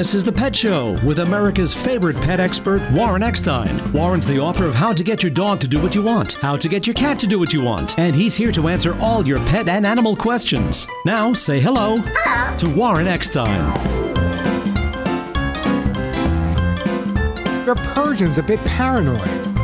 This is The Pet Show with America's favorite pet expert, Warren Eckstein. Warren's the author of How to Get Your Dog to Do What You Want, How to Get Your Cat to Do What You Want, and he's here to answer all your pet and animal questions. Now, say hello, to Warren Eckstein. Your Persian's a bit paranoid.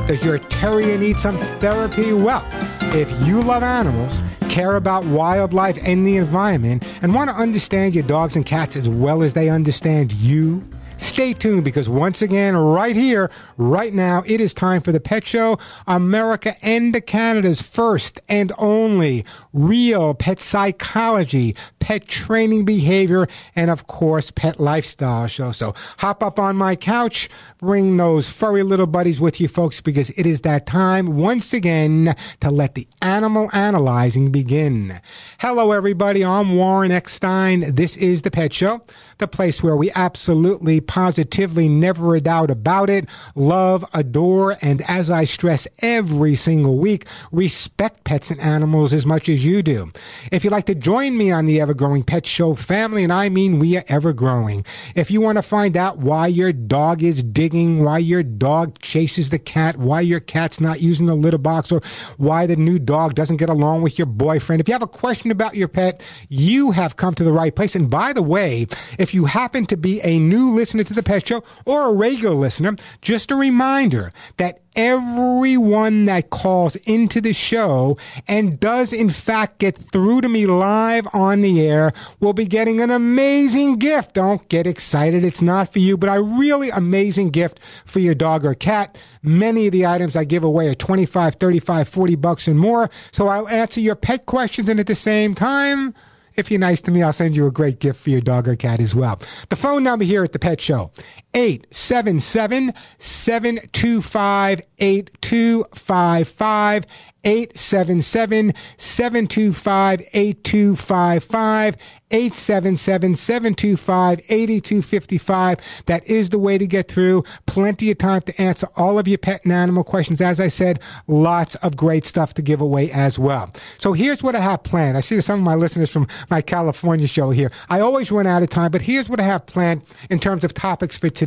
Does your terrier need some therapy? Well, if you love animals, care about wildlife and the environment, and want to understand your dogs and cats as well as they understand you, Stay tuned because once again, right here, right now, it is time for the Pet Show, America and Canada's first and only real pet psychology, pet training behavior, and of course, pet lifestyle show. So hop up on my couch, bring those furry little buddies with you, folks, because it is that time once again to let the animal analyzing begin. Hello, everybody. I'm Warren Eckstein. This is the Pet Show, the place where we absolutely positively, never a doubt about it, love, adore, and as I stress every single week, respect pets and animals as much as you do. If you'd like to join me on the Ever Growing Pet Show family, and I mean we are ever growing, if you want to find out why your dog is digging, why your dog chases the cat, why your cat's not using the litter box, or why the new dog doesn't get along with your boyfriend, if you have a question about your pet, you have come to the right place. And by the way, if you happen to be a new listener to the Pet Show or a regular listener, just a reminder that everyone that calls into the show and does in fact get through to me live on the air will be getting an amazing gift. Don't get excited. It's not for you, but a really amazing gift for your dog or cat. Many of the items I give away are 25, 35, 40 bucks and more. So I'll answer your pet questions and at the same time, if you're nice to me, I'll send you a great gift for your dog or cat as well. The phone number here at the Pet Show, 877 725 8255. 877 725 8255. 877 725 8255. That is the way to get through. Plenty of time to answer all of your pet and animal questions. As I said, lots of great stuff to give away as well. So here's what I have planned. I see some of my listeners from my California show here. I always run out of time, but here's what I have planned in terms of topics for today.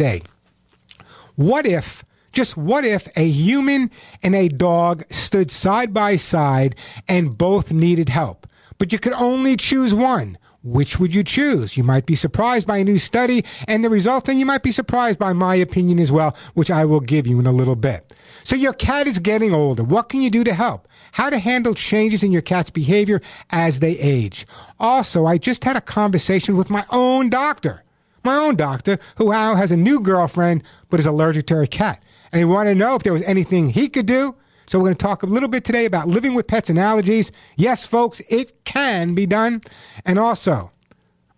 What if just what if a human and a dog stood side by side and both needed help, but you could only choose one? Which would you choose? You might be surprised by a new study and the result, and you might be surprised by my opinion as well, which I will give you in a little bit. So, your cat is getting older. What can you do to help? How to handle changes in your cat's behavior as they age. Also, I just had a conversation with my own doctor, my own doctor, who now has a new girlfriend but is allergic to her cat and he wanted to know if there was anything he could do. So we're going to talk a little bit today about living with pets and allergies. Yes, folks, it can be done. And also,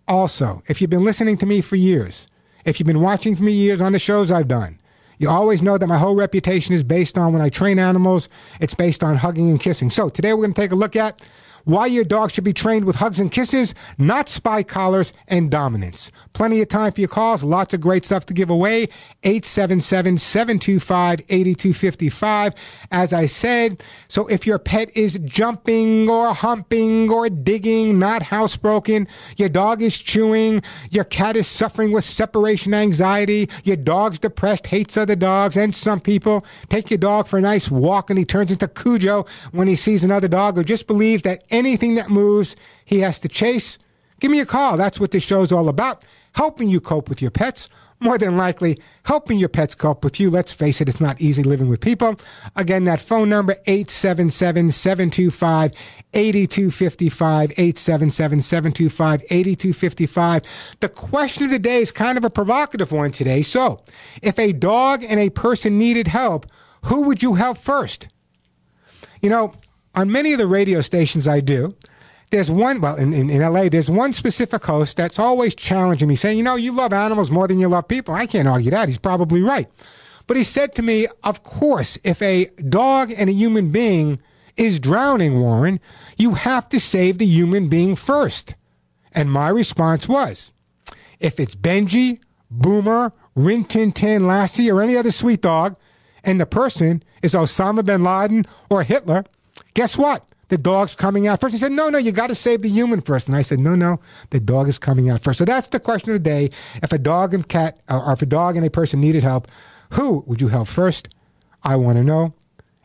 also, if you've been listening to me for years, if you've been watching for me years on the shows I've done, you always know that my whole reputation is based on when I train animals, it's based on hugging and kissing. So today we're going to take a look at why your dog should be trained with hugs and kisses, not spike collars and dominance. Plenty of time for your calls. Lots of great stuff to give away. 877 725 8255. As I said, so if your pet is jumping or humping or digging, not housebroken, your dog is chewing, your cat is suffering with separation anxiety, your dog's depressed, hates other dogs, and some people take your dog for a nice walk and he turns into Cujo when he sees another dog or just believes that anything that moves, he has to chase. Give me a call. That's what this show's all about. Helping you cope with your pets. More than likely, helping your pets cope with you. Let's face it, it's not easy living with people. Again, that phone number, 877-725-8255, 877-725-8255. The question of the day is kind of a provocative one today. So, if a dog and a person needed help, who would you help first? You know, on many of the radio stations I do, there's one, well, in, in, in, LA, there's one specific host that's always challenging me, saying, you know, you love animals more than you love people. I can't argue that. He's probably right. But he said to me, of course, if a dog and a human being is drowning, Warren, you have to save the human being first. And my response was, if it's Benji, Boomer, Rin Tin Tin, Lassie, or any other sweet dog, and the person is Osama bin Laden or Hitler, Guess what? the dog's coming out first. He said, no, no, you got to save the human first. And I said, no, no, the dog is coming out first. So that's the question of the day. If a dog and cat, or if a dog and a person needed help, who would you help first? I want to know.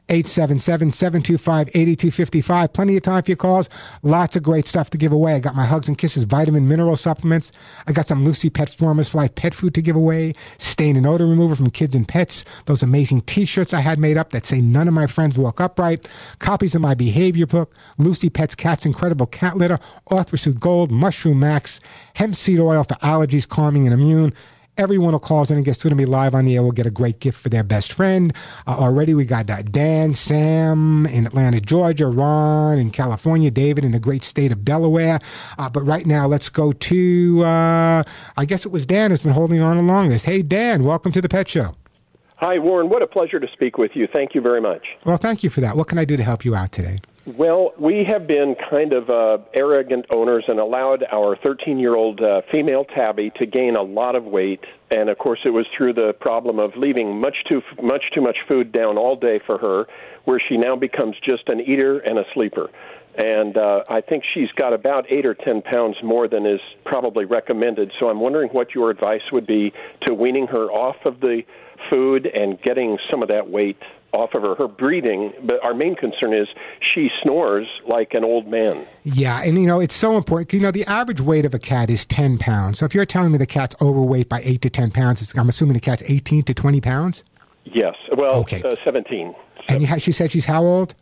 877 725 8255. Plenty of time for your calls. Lots of great stuff to give away. I got my Hugs and Kisses vitamin mineral supplements. I got some Lucy Pet Formulas for Life pet food to give away. Stain and odor remover from Kids and Pets. Those amazing t shirts I had made up that say none of my friends walk upright. Copies of my behavior book. Lucy Pet's Cat's Incredible Cat Litter. Orthrosuit Gold. Mushroom Max. Hemp seed oil for allergies, calming, and immune. Everyone who calls in and gets tuned to me live on the air will get a great gift for their best friend. Uh, already we got uh, Dan, Sam in Atlanta, Georgia, Ron in California, David in the great state of Delaware. Uh, but right now, let's go to, uh, I guess it was Dan who's been holding on the longest. Hey, Dan, welcome to the Pet Show. Hi, Warren. What a pleasure to speak with you. Thank you very much. Well, thank you for that. What can I do to help you out today? Well, we have been kind of uh, arrogant owners and allowed our 13 year old uh, female tabby to gain a lot of weight. And of course, it was through the problem of leaving much too much too much food down all day for her, where she now becomes just an eater and a sleeper. And uh, I think she's got about eight or ten pounds more than is probably recommended. So I'm wondering what your advice would be to weaning her off of the food and getting some of that weight off of her. Her breathing, but our main concern is she snores like an old man. Yeah, and you know it's so important. You know the average weight of a cat is ten pounds. So if you're telling me the cat's overweight by eight to ten pounds, I'm assuming the cat's eighteen to twenty pounds. Yes. Well, okay. Uh, seventeen. And she said she's how old?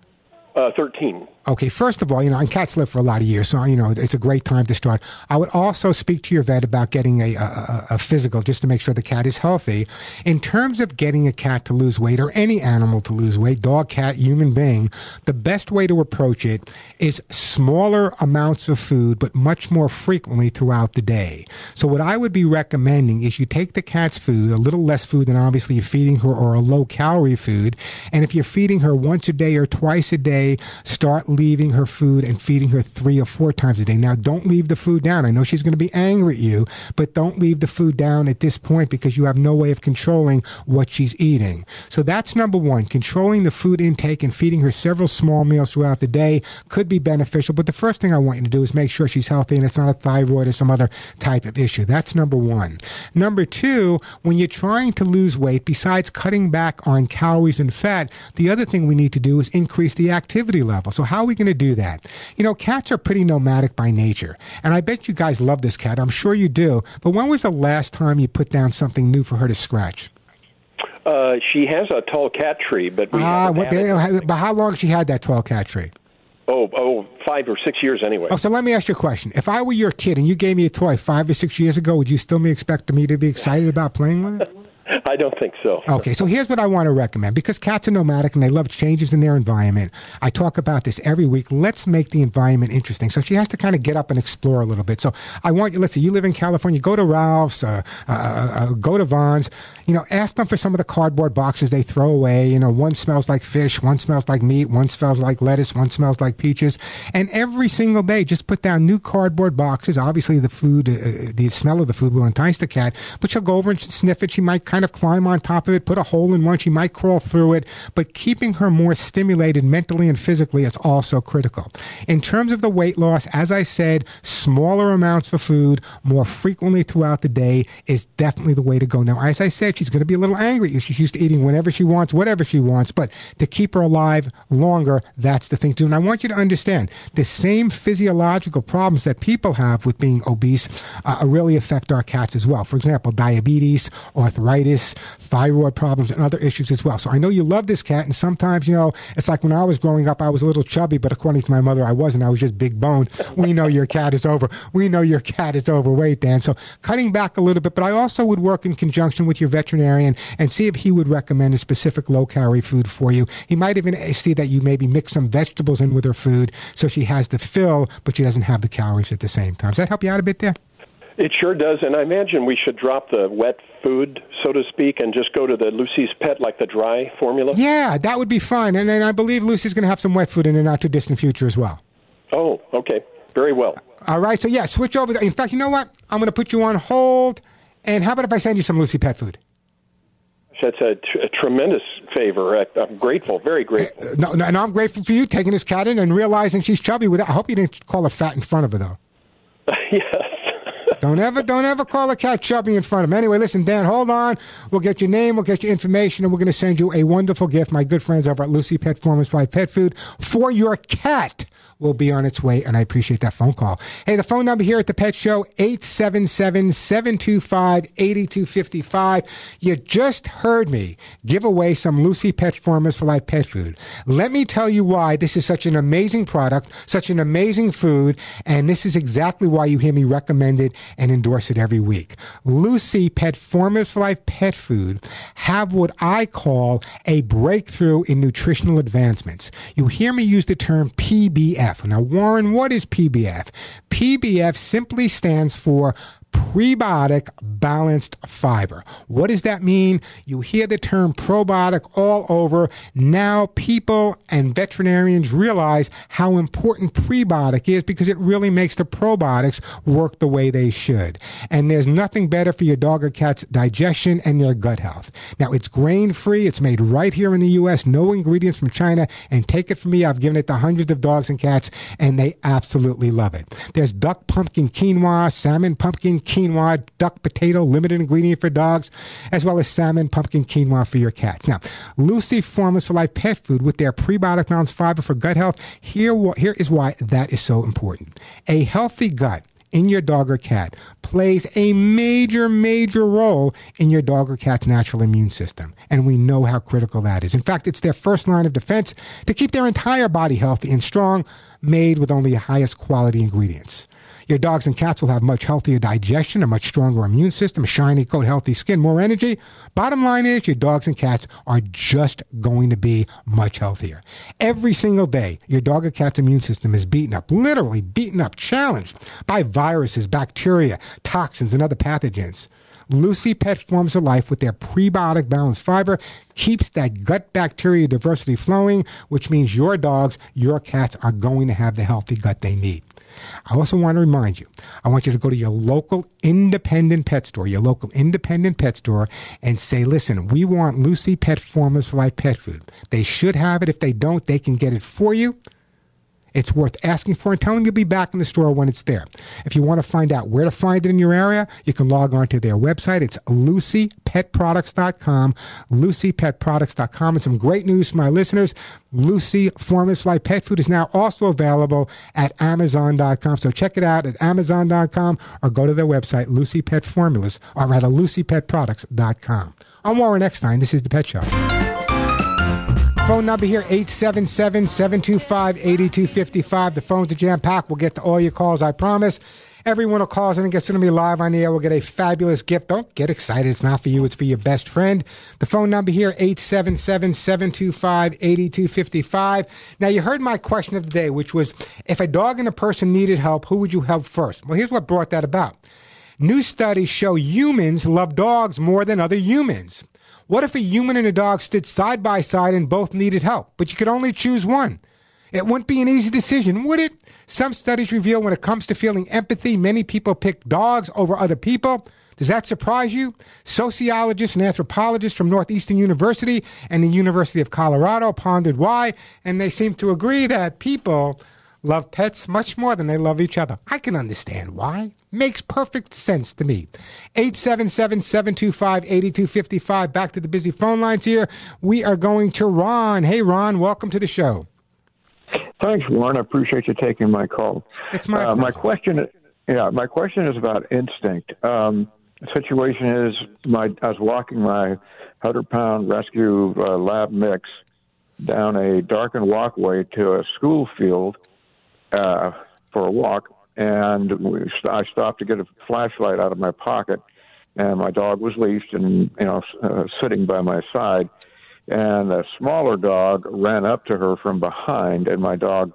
Uh, 13. Okay, first of all, you know, and cats live for a lot of years, so, you know, it's a great time to start. I would also speak to your vet about getting a, a, a, physical just to make sure the cat is healthy. In terms of getting a cat to lose weight or any animal to lose weight, dog, cat, human being, the best way to approach it is smaller amounts of food, but much more frequently throughout the day. So, what I would be recommending is you take the cat's food, a little less food than obviously you're feeding her, or a low calorie food, and if you're feeding her once a day or twice a day, start leaving her food and feeding her three or four times a day. Now, don't leave the food down. I know she's going to be angry at you, but don't leave the food down at this point because you have no way of controlling what she's eating. So that's number one. Controlling the food intake and feeding her several small meals throughout the day could be beneficial. But the first thing I want you to do is make sure she's healthy and it's not a thyroid or some other type of issue. That's number one. Number two, when you're trying to lose weight, besides cutting back on calories and fat, the other thing we need to do is increase the activity activity level. So how are we going to do that? You know, cats are pretty nomadic by nature. And I bet you guys love this cat. I'm sure you do. But when was the last time you put down something new for her to scratch? Uh, she has a tall cat tree, but we uh, what, but how long has she had that tall cat tree? Oh, oh, five or six years anyway. Oh, so let me ask you a question. If I were your kid and you gave me a toy five or six years ago, would you still be expect me to be excited about playing with it? I don't think so. Okay, so here's what I want to recommend because cats are nomadic and they love changes in their environment. I talk about this every week. Let's make the environment interesting. So she has to kind of get up and explore a little bit. So I want you, let's say you live in California, go to Ralph's, uh, uh, uh, go to Vons, you know, ask them for some of the cardboard boxes they throw away. You know, one smells like fish, one smells like meat, one smells like lettuce, one smells like peaches. And every single day, just put down new cardboard boxes. Obviously, the food, uh, the smell of the food will entice the cat, but she'll go over and sniff it. She might kind of climb on top of it, put a hole in one. She might crawl through it, but keeping her more stimulated mentally and physically is also critical. In terms of the weight loss, as I said, smaller amounts of food more frequently throughout the day is definitely the way to go. Now, as I said, she's going to be a little angry. She's used to eating whenever she wants, whatever she wants, but to keep her alive longer, that's the thing to do. And I want you to understand the same physiological problems that people have with being obese uh, really affect our cats as well. For example, diabetes, arthritis, thyroid problems, and other issues as well. So I know you love this cat, and sometimes, you know, it's like when I was growing up, I was a little chubby, but according to my mother, I wasn't. I was just big boned. We know your cat is over. We know your cat is overweight, Dan. So cutting back a little bit, but I also would work in conjunction with your veterinarian and see if he would recommend a specific low calorie food for you. He might even see that you maybe mix some vegetables in with her food so she has the fill, but she doesn't have the calories at the same time. Does that help you out a bit there? It sure does, and I imagine we should drop the wet food, so to speak, and just go to the Lucy's Pet, like the dry formula. Yeah, that would be fun, and then I believe Lucy's going to have some wet food in the not too distant future as well. Oh, okay, very well. All right, so yeah, switch over. In fact, you know what? I'm going to put you on hold, and how about if I send you some Lucy Pet food? That's a, t- a tremendous favor. I'm grateful, very grateful. Uh, no, no, and I'm grateful for you taking this cat in and realizing she's chubby. With I hope you didn't call her fat in front of her, though. yes. Don't ever, don't ever call a cat chubby in front of him. Anyway, listen, Dan, hold on. We'll get your name, we'll get your information, and we're going to send you a wonderful gift. My good friends over at Lucy Pet Formulas Pet Food for your cat will be on its way, and I appreciate that phone call. Hey, the phone number here at the Pet Show, 877-725-8255. You just heard me give away some Lucy Pet Formulas for Life pet food. Let me tell you why this is such an amazing product, such an amazing food, and this is exactly why you hear me recommend it and endorse it every week. Lucy Pet Formulas for Life pet food have what I call a breakthrough in nutritional advancements. You hear me use the term PBF. Now, Warren, what is PBF? PBF simply stands for prebiotic balanced fiber. What does that mean? You hear the term probiotic all over. Now people and veterinarians realize how important prebiotic is because it really makes the probiotics work the way they should. And there's nothing better for your dog or cat's digestion and their gut health. Now it's grain free. It's made right here in the U.S. No ingredients from China. And take it from me. I've given it to hundreds of dogs and cats and they absolutely love it. There's duck pumpkin quinoa, salmon pumpkin quinoa, duck potato, limited ingredient for dogs, as well as salmon pumpkin quinoa for your cat. Now, Lucy Formulas for Life pet food with their prebiotic balanced fiber for gut health. Here, here is why that is so important. A healthy gut in your dog or cat plays a major, major role in your dog or cat's natural immune system. And we know how critical that is. In fact, it's their first line of defense to keep their entire body healthy and strong, made with only the highest quality ingredients. Your dogs and cats will have much healthier digestion, a much stronger immune system, a shiny coat, healthy skin, more energy. Bottom line is your dogs and cats are just going to be much healthier. Every single day, your dog or cat's immune system is beaten up, literally beaten up, challenged by viruses, bacteria, toxins, and other pathogens. Lucy Pet Forms of Life with their prebiotic balanced fiber keeps that gut bacteria diversity flowing, which means your dogs, your cats are going to have the healthy gut they need. I also want to remind you, I want you to go to your local independent pet store, your local independent pet store, and say, listen, we want Lucy Pet Formulas for Life pet food. They should have it. If they don't, they can get it for you. It's worth asking for and telling you'll be back in the store when it's there. If you want to find out where to find it in your area, you can log on to their website. It's lucypetproducts.com, lucypetproducts.com. And some great news for my listeners. Lucy Formulas Life Pet Food is now also available at Amazon.com. So check it out at Amazon.com or go to their website, Lucy Pet Formulas, or rather, LucyPetProducts.com. I'm Warren Eckstein. This is The Pet Show. Phone number here, 877-725-8255. The phones are jam-packed. We'll get to all your calls, I promise. Everyone who calls in and gets to be live on the air will get a fabulous gift. Don't get excited. It's not for you. It's for your best friend. The phone number here, 877-725-8255. Now, you heard my question of the day, which was, if a dog and a person needed help, who would you help first? Well, here's what brought that about. New studies show humans love dogs more than other humans. What if a human and a dog stood side by side and both needed help, but you could only choose one? It wouldn't be an easy decision, would it? Some studies reveal when it comes to feeling empathy, many people pick dogs over other people. Does that surprise you? Sociologists and anthropologists from Northeastern University and the University of Colorado pondered why, and they seem to agree that people love pets much more than they love each other. I can understand why. Makes perfect sense to me. 877 725 8255. Back to the busy phone lines here. We are going to Ron. Hey, Ron, welcome to the show. Thanks, Warren. I appreciate you taking my call. It's my uh, my question. Yeah, my question is about instinct. Um, the situation is, my I was walking my hundred pound rescue uh, lab mix down a darkened walkway to a school field uh, for a walk, and we, I stopped to get a flashlight out of my pocket, and my dog was leashed and you know uh, sitting by my side, and a smaller dog ran up to her from behind, and my dog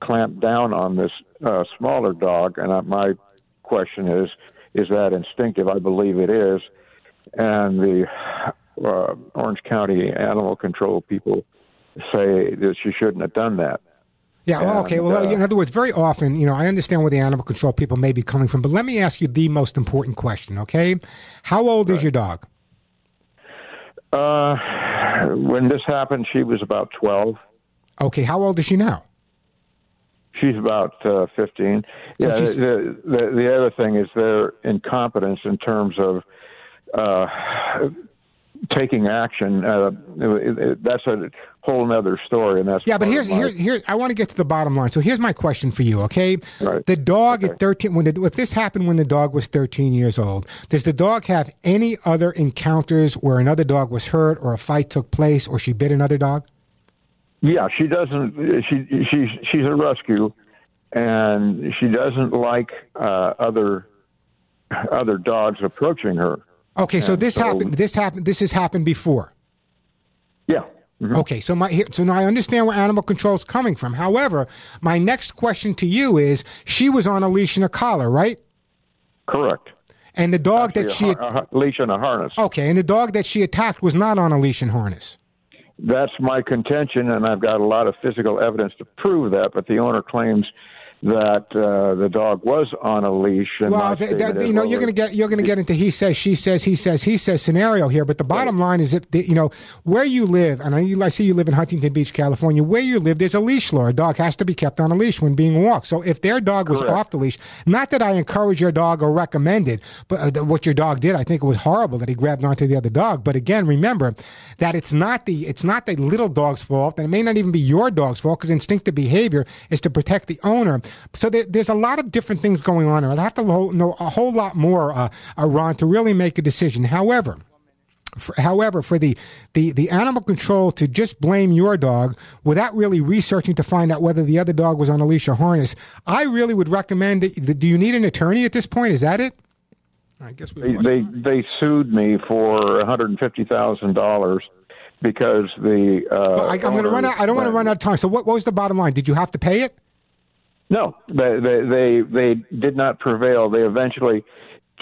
clamped down on this uh, smaller dog, and I, my question is, is that instinctive? I believe it is, and the uh, Orange County animal control people say that she shouldn't have done that. Yeah, well, okay. Well, uh, in other words, very often, you know, I understand where the animal control people may be coming from, but let me ask you the most important question, okay? How old right. is your dog? Uh, when this happened, she was about 12. Okay, how old is she now? She's about uh, 15. So yeah, the, the, the other thing is their incompetence in terms of uh, taking action. Uh, that's a whole other story, and that's Yeah, but here's my- here's here. I want to get to the bottom line. So here's my question for you. Okay, Right. the dog Okay. at 13. When the, if this happened when the dog was 13 years old, does the dog have any other encounters where another dog was hurt or a fight took place or she bit another dog? Yeah, she doesn't. She she's she's a rescue, and she doesn't like uh, other other dogs approaching her. Okay, so And this so- happened. This happened. This has happened before. Yeah. Mhm. Okay, so my so now I understand where animal control is coming from. However, my next question to you is: She was on a leash and a collar, right? Correct. And the dog that a, she a har- leash and a harness. okay, and the dog that she attacked was not on a leash and harness. That's my contention, and I've got a lot of physical evidence to prove that. But the owner claims that uh, the dog was on a leash. And Well, my th- statement that, is, you know, you're going to get you're going to get into he says, she says, he says, he says scenario here. But the bottom line is, if the, you know where you live, and I, I see you live in Huntington Beach, California. Where you live, there's a leash law. A dog has to be kept on a leash when being walked. So if their dog was Correct. off the leash, not that I encourage your dog or recommend it, but uh, what your dog did, I think it was horrible that he grabbed onto the other dog. But again, remember that it's not the it's not the little dog's fault, and it may not even be your dog's fault because instinctive behavior is to protect the owner. So there, there's a lot of different things going on. here. I'd have to know a whole lot more, uh, uh, Ron, to really make a decision. However. For, however, for the, the, the animal control to just blame your dog without really researching to find out whether the other dog was on a leash or harness, I really would recommend that. Do you need an attorney at this point? Is that it? I guess we. They, they they sued me for one hundred and fifty thousand dollars because the. Uh, I, I'm going to run out. I don't want to run out of time. So, what, what was the bottom line? Did you have to pay it? No, they, they they they did not prevail. They eventually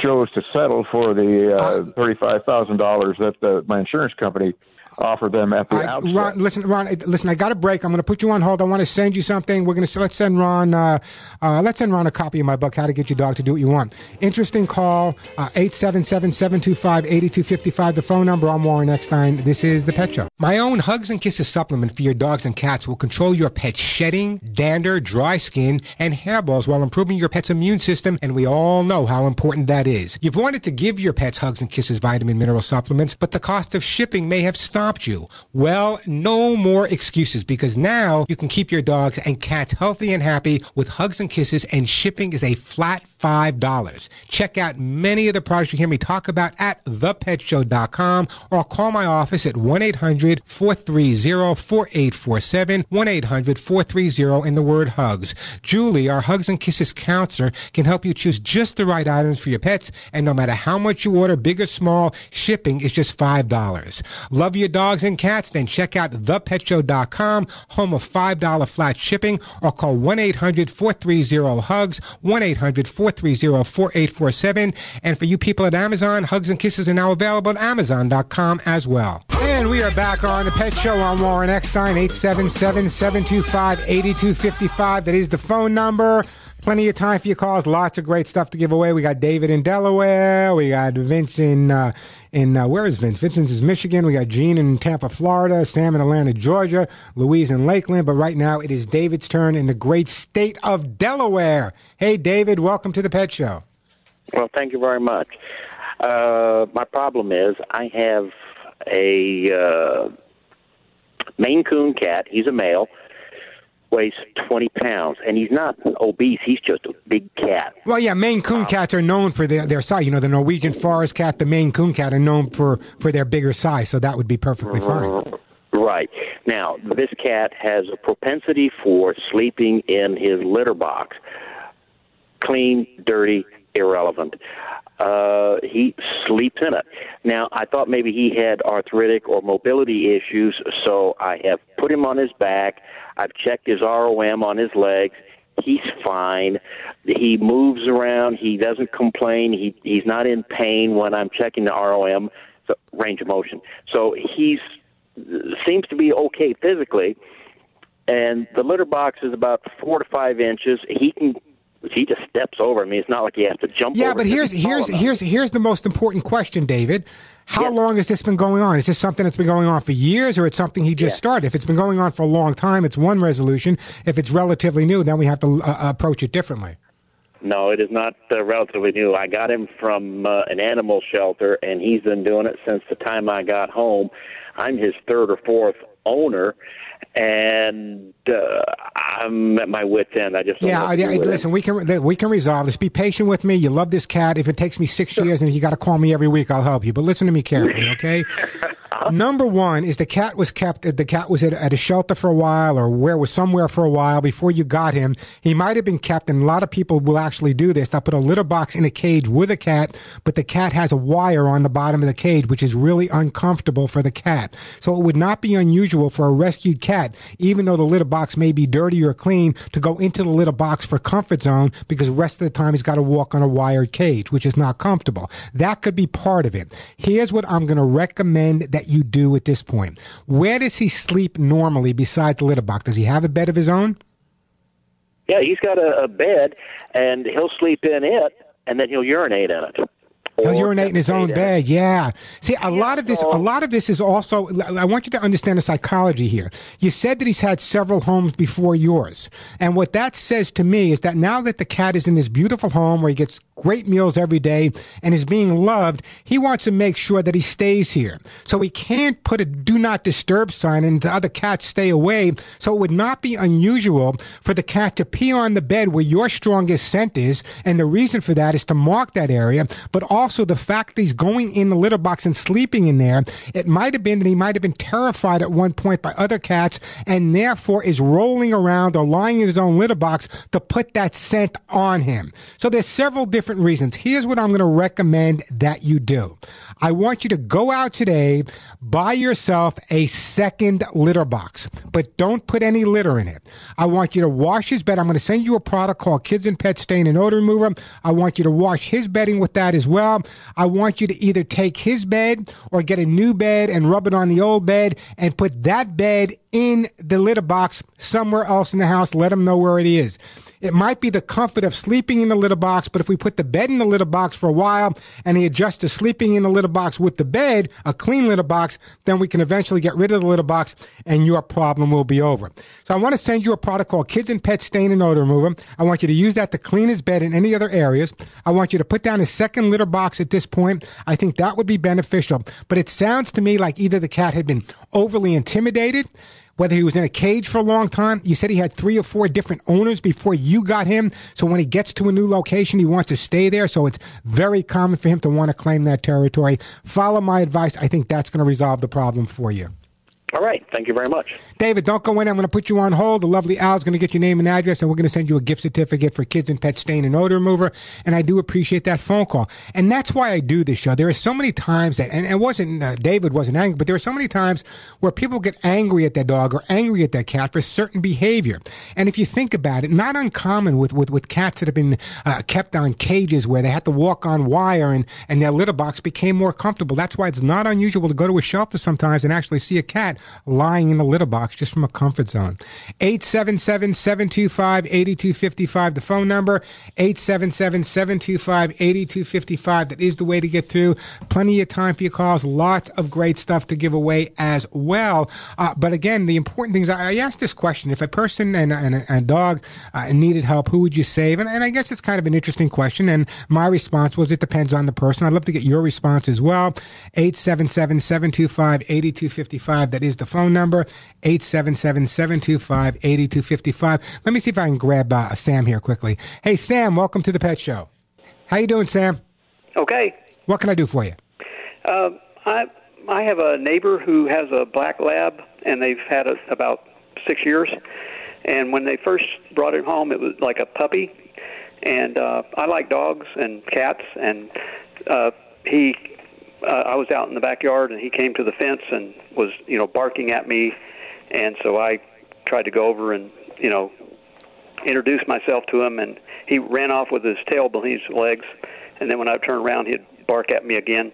chose to settle for the uh, thirty-five thousand dollars that the, my insurance company offered them at the I, outset. Ron, listen, Ron, listen. I got a break. I'm going to put you on hold. I want to send you something. We're going to let's send Ron. Uh, uh, let's send Ron a copy of my book, How to Get Your Dog to Do What You Want. Interesting call. uh, Eight seven seven seven two five eighty two fifty five. The phone number. I'm Warren Eckstein. This is the Pet Show. My own Hugs and Kisses supplement for your dogs and cats will control your pet's shedding, dander, dry skin, and hairballs while improving your pet's immune system. And we all know how important that is. You've wanted to give your pets Hugs and Kisses vitamin mineral supplements, but the cost of shipping may have stopped you. Well, no more excuses because now you can keep your dogs and cats healthy and happy with Hugs and Kisses, and shipping is a flat $5. Check out many of the products you hear me talk about at thepetshow.com or call my office at 1 800 430 4847. 1 800 430 in the word hugs. Julie, our Hugs and Kisses counselor, can help you choose just the right items for your pets, and no matter how much you order, big or small, shipping is just $5. Love your dogs and cats? Then check out thepetshow.com, home of $5 flat shipping, or call 1 800 430 HUGS, 1 800 430 4847. And for you people at Amazon, Hugs and Kisses are now available at Amazon.com as well. And we are back on the Pet Show on Warren Eckstein, 877 725 8255. That is the phone number. Plenty of time for your calls. Lots of great stuff to give away. We got David in Delaware. We got Vince in, uh, in uh, where is Vince? Vincent's is Michigan. We got Gene in Tampa, Florida. Sam in Atlanta, Georgia. Louise in Lakeland. But right now it is David's turn in the great state of Delaware. Hey, David, welcome to the Pet Show. Well, thank you very much. Uh, my problem is I have a uh, Maine Coon cat. He's a male, weighs 20 pounds, and he's not obese. He's just a big cat. Well, yeah, Maine Coon cats are known for their, their size. You know, the Norwegian forest cat, the Maine Coon cat are known for, for their bigger size, so that would be perfectly fine. Right. Now, this cat has a propensity for sleeping in his litter box. Clean, dirty, irrelevant. Uh, he sleeps in it. Now, I thought maybe he had arthritic or mobility issues, so I have put him on his back. I've checked his ROM on his legs. He's fine. He moves around. He doesn't complain. He he's not in pain when I'm checking the ROM, the range of motion. So he's seems to be okay physically, and the litter box is about four to five inches. He can he just steps over. I mean, it's not like he has to jump. Yeah, but here's here's here's here's the most important question, David. How Yes. long has this been going on? Is this something that's been going on for years, or it's something he just started? If it's been going on for a long time, it's one resolution. If it's relatively new, then we have to uh, approach it differently. No, it is not uh, relatively new. I got him from uh, an animal shelter, and he's been doing it since the time I got home. I'm his third or fourth owner, and uh, I'm at my wit's end. I just Yeah, I, what to do I- listen, we can we can resolve this. Be patient with me. You love this cat. If it takes me six years and you got to call me every week, I'll help you. But listen to me carefully, okay? Number one is the cat was kept. The cat was at, at a shelter for a while, or where was somewhere for a while before you got him. He might have been kept, and a lot of people will actually do this. They'll put a litter box in a cage with a cat, but the cat has a wire on the bottom of the cage, which is really uncomfortable for the cat. So it would not be unusual for a rescued cat, even though the litter box may be dirty or clean, to go into the litter box for comfort zone because the rest of the time he's got to walk on a wired cage, which is not comfortable. That could be part of it. Here's what I'm going to recommend that you do at this point. Where does he sleep normally besides the litter box? Does he have a bed of his own? Yeah, he's got a, a bed, and he'll sleep in it, and then he'll urinate in it. He'll urinate in his own bed. Yeah. See, a lot of this, a lot of this is also. I want you to understand the psychology here. You said that he's had several homes before yours, and what that says to me is that now that the cat is in this beautiful home where he gets great meals every day and is being loved, he wants to make sure that he stays here. So he can't put a "Do Not Disturb" sign and the other cats stay away. So it would not be unusual for the cat to pee on the bed where your strongest scent is, and the reason for that is to mark that area, but also the fact that he's going in the litter box and sleeping in there. It might have been that he might have been terrified at one point by other cats and therefore is rolling around or lying in his own litter box to put that scent on him. So there's several different reasons. Here's what I'm going to recommend that you do. I want you to go out today, buy yourself a second litter box, but don't put any litter in it. I want you to wash his bed. I'm going to send you a product called Kids and Pet Stain and Odor Remover. I want you to wash his bedding with that as well. I want you to either take his bed or get a new bed and rub it on the old bed and put that bed in the litter box somewhere else in the house. Let him know where it is. It might be the comfort of sleeping in the litter box, but if we put the bed in the litter box for a while and he adjusts to sleeping in the litter box with the bed, a clean litter box, then we can eventually get rid of the litter box and your problem will be over. So I want to send you a product called Kids and Pet Stain and Odor Remover. I want you to use that to clean his bed and any other areas. I want you to put down a second litter box at this point. I think that would be beneficial. But it sounds to me like either the cat had been overly intimidated whether he was in a cage for a long time. You said he had three or four different owners before you got him. So when he gets to a new location, he wants to stay there. So it's very common for him to want to claim that territory. Follow my advice. I think that's going to resolve the problem for you. All right. Thank you very much. David, don't go in. I'm going to put you on hold. The lovely Al's going to get your name and address, and we're going to send you a gift certificate for Kids and Pet Stain and Odor Remover. And I do appreciate that phone call. And that's why I do this show. There are so many times that, and it wasn't, uh, David wasn't angry, but there are so many times where people get angry at their dog or angry at their cat for certain behavior. And if you think about it, not uncommon with, with, with cats that have been uh, kept on cages where they had to walk on wire and, and their litter box became more comfortable. That's why it's not unusual to go to a shelter sometimes and actually see a cat lying in the litter box just from a comfort zone. 877-725-8255, the phone number, 877-725-8255. That is the way to get through. Plenty of time for your calls. Lots of great stuff to give away as well. Uh, but again, the important things, I, I asked this question. If a person and, and a, a dog uh, needed help, who would you save? And, and I guess it's kind of an interesting question. And my response was, it depends on the person. I'd love to get your response as well. 877-725-8255. That is the phone number. 877-725-8255. Let me see if I can grab uh, Sam here quickly. Hey, Sam, welcome to the Pet Show. How you doing, Sam? Okay. What can I do for you? Uh, I I have a neighbor who has a black lab, and they've had it about six years. And when they first brought it home, it was like a puppy. And uh, I like dogs and cats, and uh, he. Uh, I was out in the backyard, and he came to the fence and was, you know, barking at me, and so I tried to go over and, you know, introduce myself to him, and he ran off with his tail between his legs, and then when I turned around, he'd bark at me again.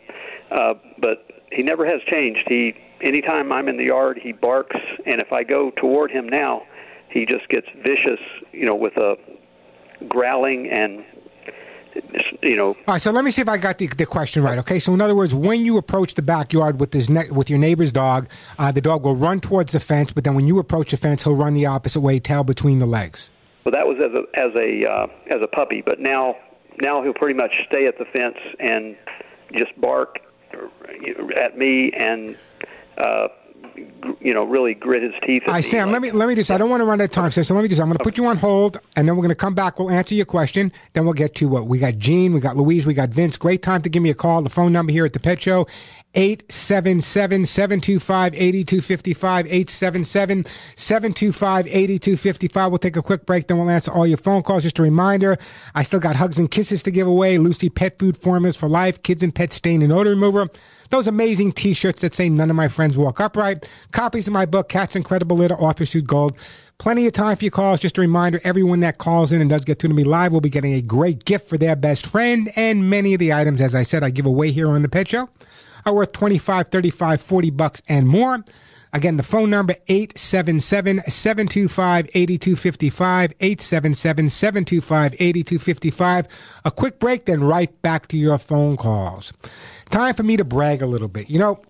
Uh, but he never has changed. He, anytime I'm in the yard, he barks, and if I go toward him now, he just gets vicious, you know, with a growling and you know. All right, so let me see if I got the, the question right. Okay, so in other words, when you approach the backyard with this ne- with your neighbor's dog, uh, the dog will run towards the fence, but then when you approach the fence, he'll run the opposite way, tail between the legs. Well, that was as a as a uh, as a puppy, but now now he'll pretty much stay at the fence and just bark at me and. Uh, you know, really grit his teeth. I Sam, like, let me let me just. I don't want to run out of time, so let me just. I'm going to put you on hold, and then we're going to come back. We'll answer your question. Then we'll get to what we got. Gene, we got Louise, we got Vince. Great time to give me a call. The phone number here at the Pet Show 877 725 8255. 877 725 8255. We'll take a quick break, then we'll answer all your phone calls. Just a reminder I still got hugs and kisses to give away. Lucy Pet Food Formulas for Life, Kids and Pet Stain and Odor Remover. Those amazing t shirts that say None of My Friends Walk Upright. Copies of my book, Cat's Incredible Litter, Author Suit Gold. Plenty of time for your calls. Just a reminder everyone that calls in and does get through to me live will be getting a great gift for their best friend. And many of the items, as I said, I give away here on the Pet Show are worth 25, 35, 40 bucks and more. Again, the phone number 877-725-8255, 877-725-8255. A quick break, then right back to your phone calls. Time for me to brag a little bit. You know,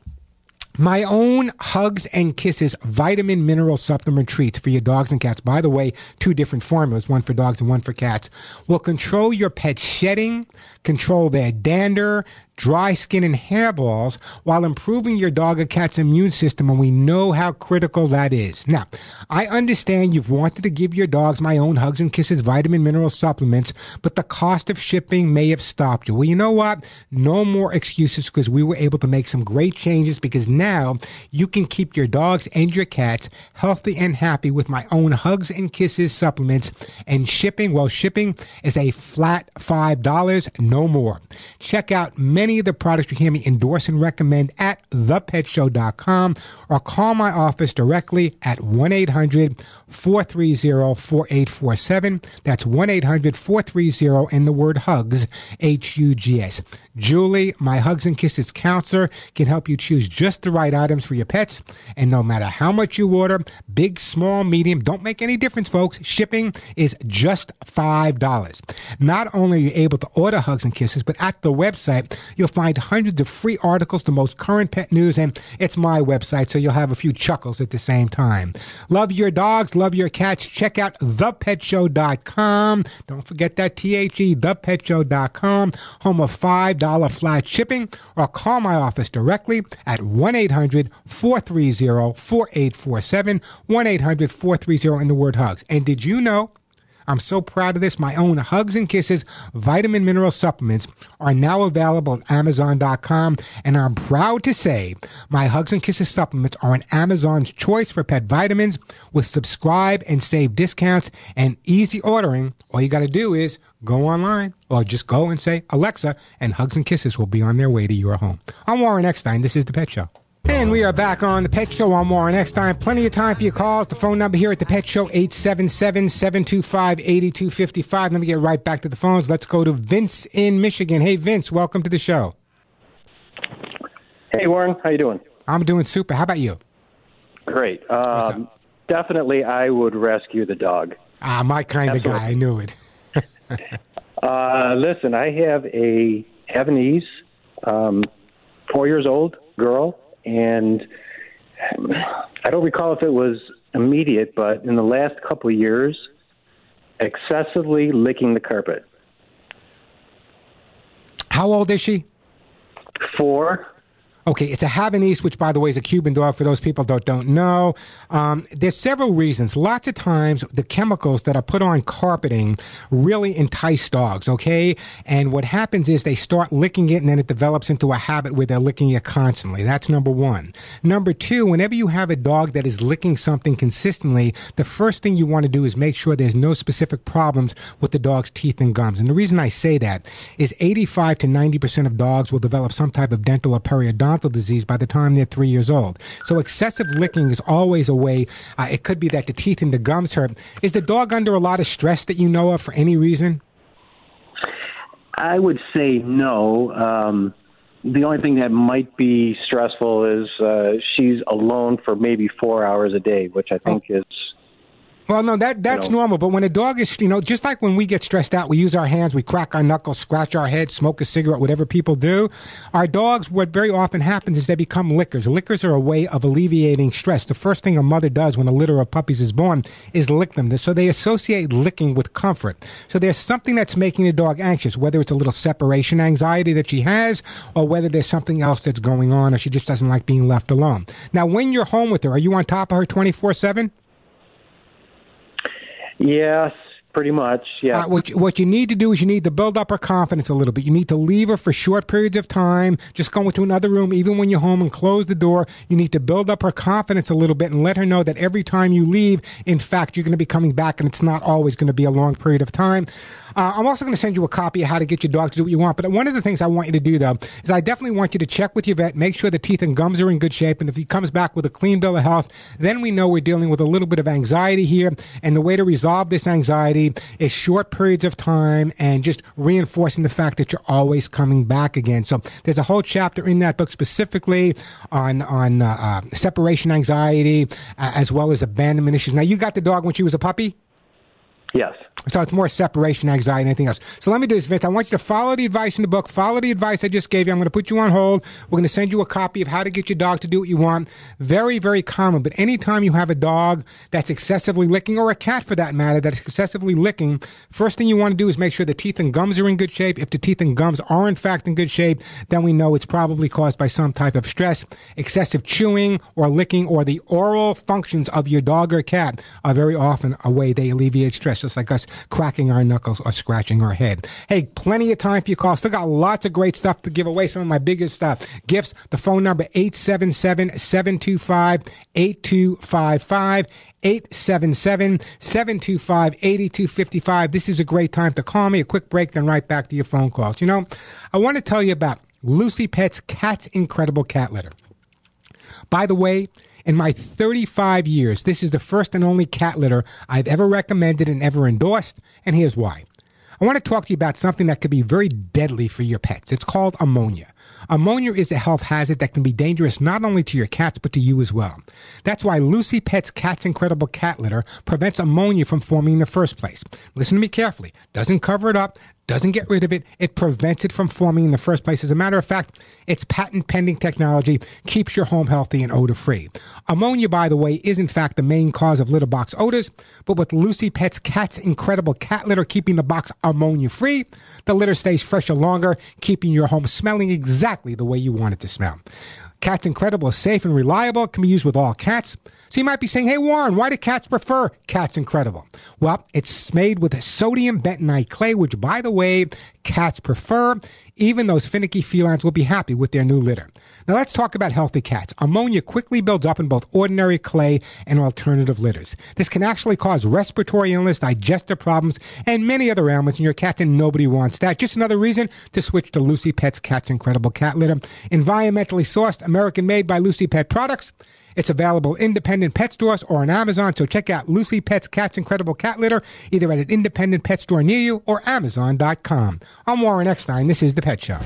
my own Hugs and Kisses vitamin mineral supplement treats for your dogs and cats. By the way, two different formulas, one for dogs and one for cats, will control your pet shedding, control their dander, dry skin, and hairballs while improving your dog or cat's immune system. And we know how critical that is. Now, I understand you've wanted to give your dogs my own Hugs and Kisses vitamin mineral supplements, but the cost of shipping may have stopped you. Well, you know what? No more excuses because we were able to make some great changes because now you can keep your dogs and your cats healthy and happy with my own Hugs and Kisses supplements. And shipping, well, shipping is a flat $5, no more. Check out many any of the products you hear me endorse and recommend at thepetshow.com or call my office directly at 1 800 430 4847. That's 1 800 430 and the word hugs, H U G S. Julie, my Hugs and Kisses counselor, can help you choose just the right items for your pets. And no matter how much you order, big, small, medium, don't make any difference, folks. Shipping is just $5. Not only are you able to order Hugs and Kisses, but at the website, you'll find hundreds of free articles, the most current pet news, and it's my website, so you'll have a few chuckles at the same time. Love your dogs, love your cats. Check out thepetshow.com. Don't forget that T-H-E, thepetshow.com, home of $5 flat shipping, or call my office directly at 1-800-430-4847, 1-800-430 in the word hugs. And did you know I'm so proud of this. My own Hugs and Kisses vitamin mineral supplements are now available at Amazon.com. And I'm proud to say my Hugs and Kisses supplements are an Amazon's choice for pet vitamins with subscribe and save discounts and easy ordering. All you got to do is go online or just go and say Alexa, and Hugs and Kisses will be on their way to your home. I'm Warren Eckstein. This is The Pet Show. And we are back on the Pet Show on more next time. Plenty of time for your calls. The phone number here at the Pet Show, 877-725-8255. Let me get right back to the phones. Let's go to Vince in Michigan. Hey, Vince, welcome to the show. Hey, Warren. How you doing? I'm doing super. How about you? Great. Um, definitely, I would rescue the dog. Ah, my kind Absolutely. of guy. I knew it. uh, listen, I have a Havanese, um, four years old girl and um, I don't recall if it was immediate, but in the last couple of years, excessively licking the carpet. How old is she? Four. Okay, it's a Havanese, which, by the way, is a Cuban dog for those people that don't know. Um, there's several reasons. Lots of times, the chemicals that are put on carpeting really entice dogs, okay? And what happens is they start licking it, and then it develops into a habit where they're licking it constantly. That's number one. Number two, whenever you have a dog that is licking something consistently, the first thing you want to do is make sure there's no specific problems with the dog's teeth and gums. And the reason I say that is 85 to 90% of dogs will develop some type of dental or periodontal periodontal disease by the time they're three years old. So excessive licking is always a way. Uh, it could be that the teeth and the gums hurt. Is the dog under a lot of stress that you know of for any reason? I would say no. Um, the only thing that might be stressful is uh, she's alone for maybe four hours a day, which I think oh. is Well, no, that that's you know? normal. But when a dog is, you know, just like when we get stressed out, we use our hands, we crack our knuckles, scratch our head, smoke a cigarette, whatever people do. Our dogs, what very often happens is they become lickers. Lickers are a way of alleviating stress. The first thing a mother does when a litter of puppies is born is lick them. So they associate licking with comfort. So there's something that's making the dog anxious, whether it's a little separation anxiety that she has, or whether there's something else that's going on, or she just doesn't like being left alone. Now, when you're home with her, are you on top of her 24 7? Yes, pretty much. Yeah. Uh, what, you, what you need to do is you need to build up her confidence a little bit. You need to leave her for short periods of time. Just go into another room, even when you're home, and close the door. You need to build up her confidence a little bit and let her know that every time you leave, in fact, you're going to be coming back, and it's not always going to be a long period of time. Uh, I'm also going to send you a copy of how to get your dog to do what you want. But one of the things I want you to do, though, is I definitely want you to check with your vet, make sure the teeth and gums are in good shape. And if he comes back with a clean bill of health, then we know we're dealing with a little bit of anxiety here. And the way to resolve this anxiety is short periods of time and just reinforcing the fact that you're always coming back again. So there's a whole chapter in that book specifically on on uh, uh, separation anxiety uh, as well as abandonment issues. Now, you got the dog when she was a puppy. Yes. So it's more separation anxiety than anything else. So let me do this, Vince. I want you to follow the advice in the book. Follow the advice I just gave you. I'm going to put you on hold. We're going to send you a copy of how to get your dog to do what you want. Very, very common. But anytime you have a dog that's excessively licking, or a cat for that matter, that's excessively licking, first thing you want to do is make sure the teeth and gums are in good shape. If the teeth and gums are in fact in good shape, then we know it's probably caused by some type of stress. Excessive chewing or licking or the oral functions of your dog or cat are very often a way they alleviate stress just like us cracking our knuckles or scratching our head. Hey, plenty of time for your call. Still got lots of great stuff to give away. Some of my biggest uh, gifts. The phone number 877-725-8255. 877-725-8255. This is a great time to call me. A quick break, then right back to your phone calls. You know, I want to tell you about Lucy Pet's Cat's Incredible Cat Litter. By the way, in my 35 years, this is the first and only cat litter I've ever recommended and ever endorsed, and here's why. I want to talk to you about something that could be very deadly for your pets. It's called ammonia. Ammonia is a health hazard that can be dangerous not only to your cats, but to you as well. That's why Lucy Pet's Cat's Incredible Cat Litter prevents ammonia from forming in the first place. Listen to me carefully. Doesn't cover it up, doesn't get rid of it. It prevents it from forming in the first place. As a matter of fact, its patent pending technology keeps your home healthy and odor free. Ammonia, by the way, is in fact the main cause of litter box odors, but with Lucy Pet's Cat's Incredible Cat Litter keeping the box ammonia free, the litter stays fresher longer, keeping your home smelling exactly the way you want it to smell. Cat's Incredible is safe and reliable, It can be used with all cats. So you might be saying, hey, Warren, why do cats prefer Cat's Incredible? Well, it's made with a sodium bentonite clay, which, by the way, cats prefer. Even those finicky felines will be happy with their new litter. Now let's talk about healthy cats. Ammonia quickly builds up in both ordinary clay and alternative litters. This can actually cause respiratory illness, digestive problems, and many other ailments in your cat, and nobody wants that. Just another reason to switch to Lucy Pet's Cat's Incredible Cat Litter. Environmentally sourced, American made by Lucy Pet Products. It's available independent pet stores or on Amazon, so check out Lucy Pet's Cat's Incredible Cat Litter either at an independent pet store near you or Amazon.com. I'm Warren Eckstein. This is The Pet Show.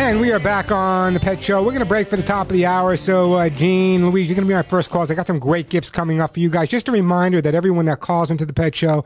And we are back on the Pet Show. We're going to break for the top of the hour. So, uh, Gene, Louise, you're going to be my first calls. I got some great gifts coming up for you guys. Just a reminder that everyone that calls into the Pet Show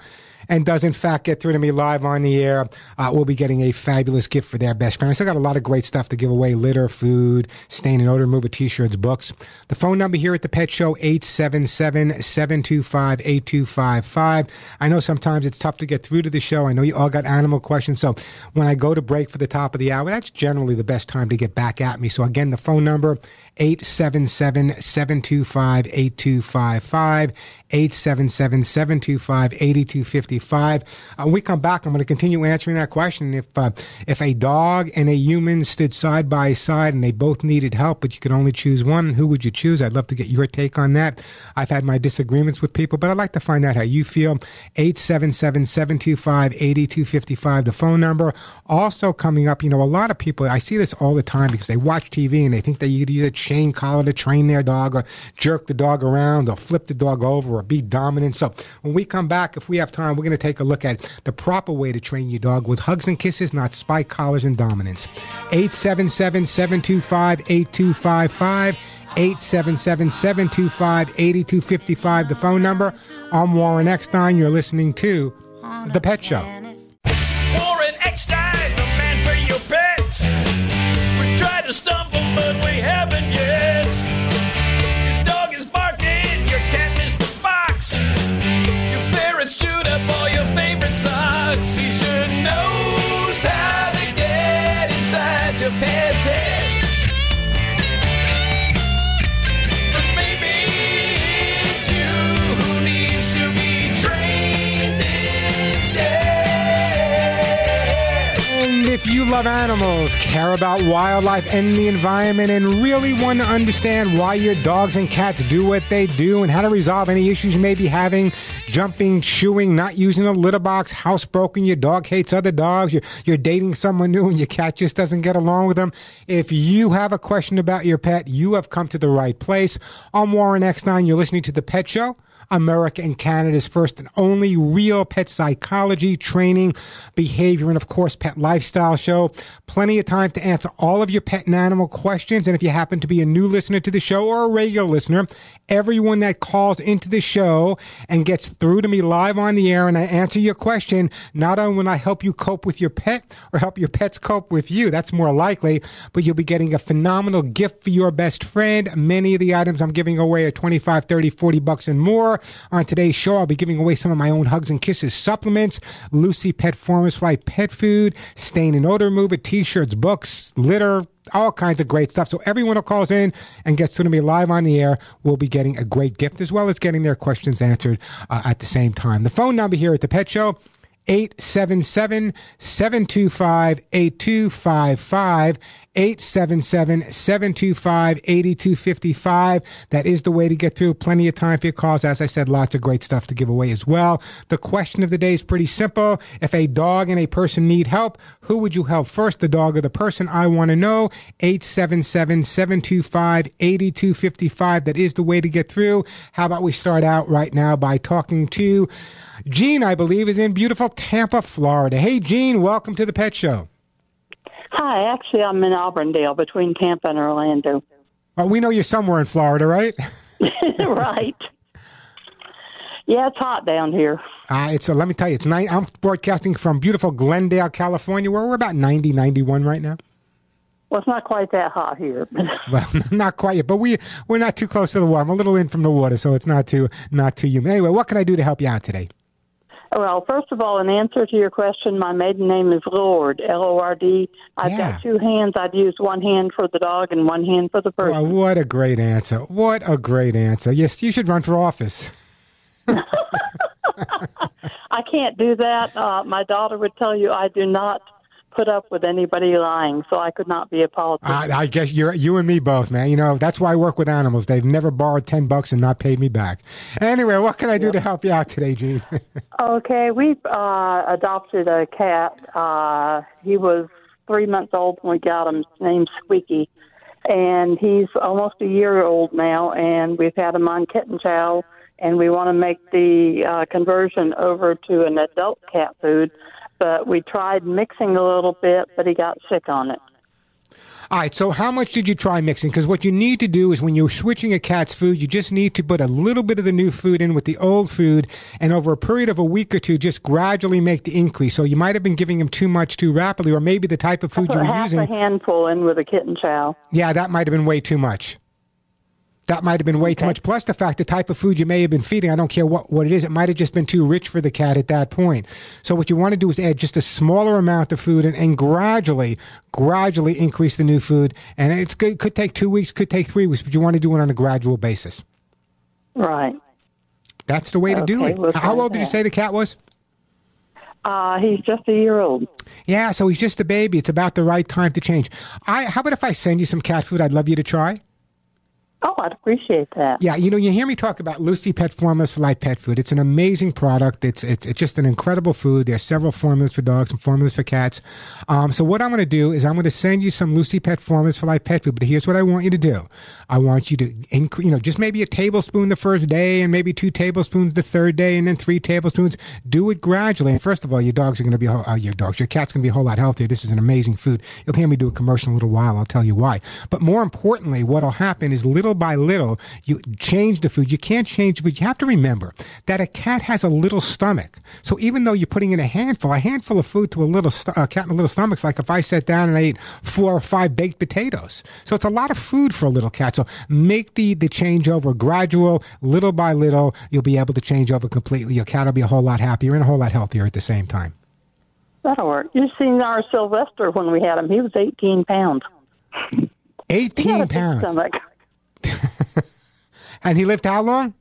and does in fact get through to me live on the air, uh, will be getting a fabulous gift for their best friend. I still got a lot of great stuff to give away litter, food, stain and odor remover, t shirts, books. The phone number here at the Pet Show, 877 725 8255. I know sometimes it's tough to get through to the show. I know you all got animal questions. So when I go to break for the top of the hour, that's generally the best time to get back at me. So again, the phone number, 877 725 8255. 877-725-8255. Uh, when we come back, I'm going to continue answering that question. If uh, if a dog and a human stood side by side and they both needed help, but you could only choose one, who would you choose? I'd love to get your take on that. I've had my disagreements with people, but I'd like to find out how you feel. 877-725-8255, the phone number. Also coming up, you know, a lot of people, I see this all the time because they watch TV and they think that you could use a chain collar to train their dog or jerk the dog around or flip the dog over or be dominant. So when we come back, if we have time, we're going to take a look at the proper way to train your dog with hugs and kisses, not spike collars and dominance. 877 725 8255. 877 725 8255, the phone number. I'm Warren Eckstein. You're listening to The Pet Show. Warren Eckstein, you love animals, care about wildlife and the environment, and really want to understand why your dogs and cats do what they do and how to resolve any issues you may be having jumping, chewing, not using a litter box, housebroken, your dog hates other dogs, you're, you're dating someone new and your cat just doesn't get along with them. If you have a question about your pet, you have come to the right place. I'm Warren Eckstein. You're listening to The Pet Show. America and Canada's first and only real pet psychology, training, behavior, and of course, pet lifestyle show. Plenty of time to answer all of your pet and animal questions. And if you happen to be a new listener to the show or a regular listener, everyone that calls into the show and gets through to me live on the air and I answer your question, not only will I help you cope with your pet or help your pets cope with you, that's more likely, but you'll be getting a phenomenal gift for your best friend. Many of the items I'm giving away are 25, 30, 40 bucks and more. On today's show, I'll be giving away some of my own Hugs and Kisses supplements, Lucy Pet Flight pet food, stain and odor remover, t-shirts, books, litter, all kinds of great stuff. So everyone who calls in and gets to me live on the air will be getting a great gift as well as getting their questions answered uh, at the same time. The phone number here at the Pet Show. 877 725 8255. 877 725 8255. That is the way to get through. Plenty of time for your calls. As I said, lots of great stuff to give away as well. The question of the day is pretty simple. If a dog and a person need help, who would you help first, the dog or the person? I want to know. 877 725 8255. That is the way to get through. How about we start out right now by talking to Gene, I believe, is in beautiful Tampa, Florida. Hey, Gene, welcome to the Pet Show. Hi, actually, I'm in Auburndale between Tampa and Orlando. Well, we know you're somewhere in Florida, right? right. Yeah, it's hot down here. Uh, it's uh, let me tell you, it's nine. I'm broadcasting from beautiful Glendale, California, where we're about 90, 91 right now. Well, it's not quite that hot here. Well, not quite yet, but we we're not too close to the water. I'm a little in from the water, so it's not too not too humid. Anyway, what can I do to help you out today? Well, first of all, in answer to your question, my maiden name is Lord, L O R D. I've Yeah. got two hands. I'd use one hand for the dog and one hand for the person. what a great answer! What a great answer! Yes, you should run for office. I can't do that. Uh, my daughter would tell you I do not put up with anybody lying, so I could not be a politician. I, I guess you're you and me both, man. You know that's why I work with animals. They've never borrowed ten bucks and not paid me back. Anyway, what can I do to help you out today, Gene? Okay, we uh, adopted a cat. Uh, he was three months old when we got him. His name's Squeaky, and he's almost a year old now. And we've had him on kitten chow, and we want to make the uh, conversion over to an adult cat food. But we tried mixing a little bit, but he got sick on it. All right, so how much did you try mixing? Because what you need to do is when you're switching a cat's food, you just need to put a little bit of the new food in with the old food, and over a period of a week or two, just gradually make the increase. So you might have been giving him too much too rapidly, or maybe the type of food you were half a using. handful in with a kitten chow. Yeah, that might have been way too much. That might have been way too much. Plus the fact the type of food you may have been feeding, I don't care what, what it is, it might have just been too rich for the cat at that point. So what you want to do is add just a smaller amount of food and, and gradually, gradually increase the new food. And it's good, could take two weeks, could take three weeks, but you want to do it on a gradual basis. Right. That's the way to do it. we'll How old did you say the cat was? Uh, he's just a year old. Yeah, so he's just a baby. It's about the right time to change. I how about if I send you some cat food I'd love you to try? Oh, I'd appreciate that. Yeah, you know, you hear me talk about Lucy Pet Formulas for Life pet food. It's an amazing product. It's it's it's just an incredible food. There's several formulas for dogs and formulas for cats. Um, so what I'm going to do is I'm going to send you some Lucy Pet Formulas for Life pet food. But here's what I want you to do. I want you to increase, you know, just maybe a tablespoon the first day, and maybe two tablespoons the third day, and then three tablespoons. Do it gradually. And first of all, your dogs are going to be uh, your dogs, your cat's going to be a whole lot healthier. This is an amazing food. You'll hear me do a commercial in a little while. I'll tell you why. But more importantly, what'll happen is little by little, you change the food. You can't change the food. You have to remember that a cat has a little stomach. So even though you're putting in a handful, a handful of food to a little st- a cat in a little stomach's like if I sat down and I ate four or five baked potatoes. So it's a lot of food for a little cat. So make the the changeover gradual, little by little. You'll be able to change over completely. Your cat will be a whole lot happier and a whole lot healthier at the same time. That'll work. You've seen our Sylvester when we had him? He was 18 pounds. He had 18 a big pounds. And he lived how long?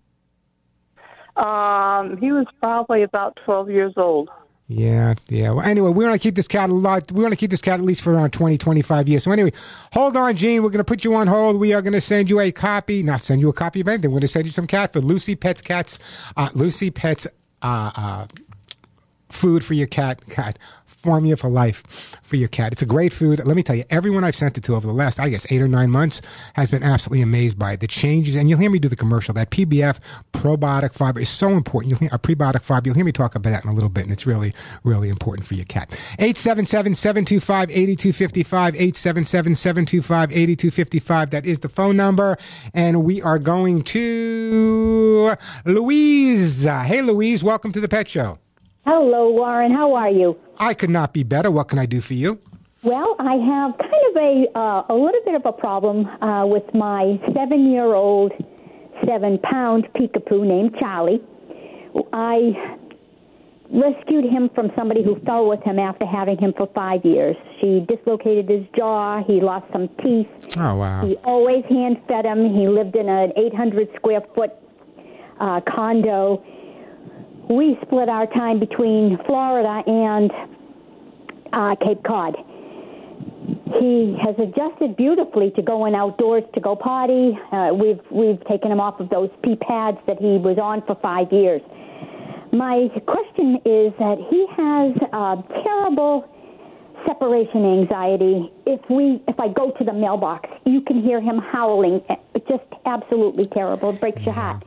Um, he was probably about 12 years old. Yeah, yeah. Well, anyway, we want to keep this cat a lot. We want to keep this cat at least for around 20, 25 years. So anyway, hold on, Gene. We're going to put you on hold. We are going to send you a copy, not send you a copy of anything. We're going to send you some cat food. Lucy Pets Cats, uh, Lucy Pets, uh, uh, food for your cat, cat formula for life for your cat. It's a great food. Let me tell you, everyone I've sent it to over the last, I guess, eight or nine months has been absolutely amazed by it. The changes, and you'll hear me do the commercial. That PBF probiotic fiber is so important. You'll hear a prebiotic fiber. You'll hear me talk about that in a little bit, and it's really, really important for your cat. 877-725-8255, 877-725-8255. That is the phone number, and we are going to Louise. Hey, Louise, welcome to the Pet Show. Hello, Warren. How are you? I could not be better. What can I do for you? Well, I have kind of a uh, a little bit of a problem uh, with my seven year old, seven pound peekapoo named Charlie. I rescued him from somebody who fell with him after having him for five years. She dislocated his jaw. He lost some teeth. Oh, wow. He always hand fed him. He lived in an 800 square foot uh, condo. We split our time between Florida and uh, Cape Cod. He has adjusted beautifully to going outdoors to go potty. Uh, we've we've taken him off of those pee pads that he was on for five years. My question is that he has uh, terrible separation anxiety. If we if I go to the mailbox, you can hear him howling. It's just absolutely terrible. It breaks your heart.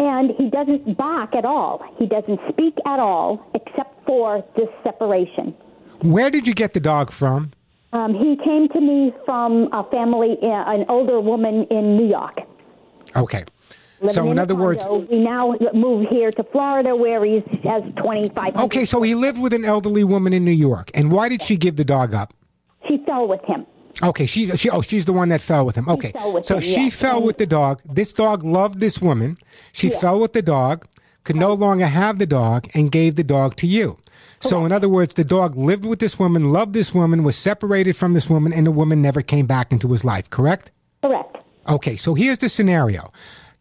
And he doesn't bark at all. He doesn't speak at all, except for this separation. Where did you get the dog from? Um, he came to me from a family, uh, an older woman in New York. Okay. living So, in a other words, we now moved here to Florida, where he has twenty five. okay, so he lived with an elderly woman in New York. And why did she give the dog up? She fell with him. Okay, she, she oh she's the one that fell with him. Okay, with so him, she yes. fell with the dog. This dog loved this woman. She Yeah. fell with the dog, could no longer have the dog, and gave the dog to you. So in other words, the dog lived with this woman, loved this woman, was separated from this woman, and the woman never came back into his life. Correct? Correct. Okay, so here's the scenario.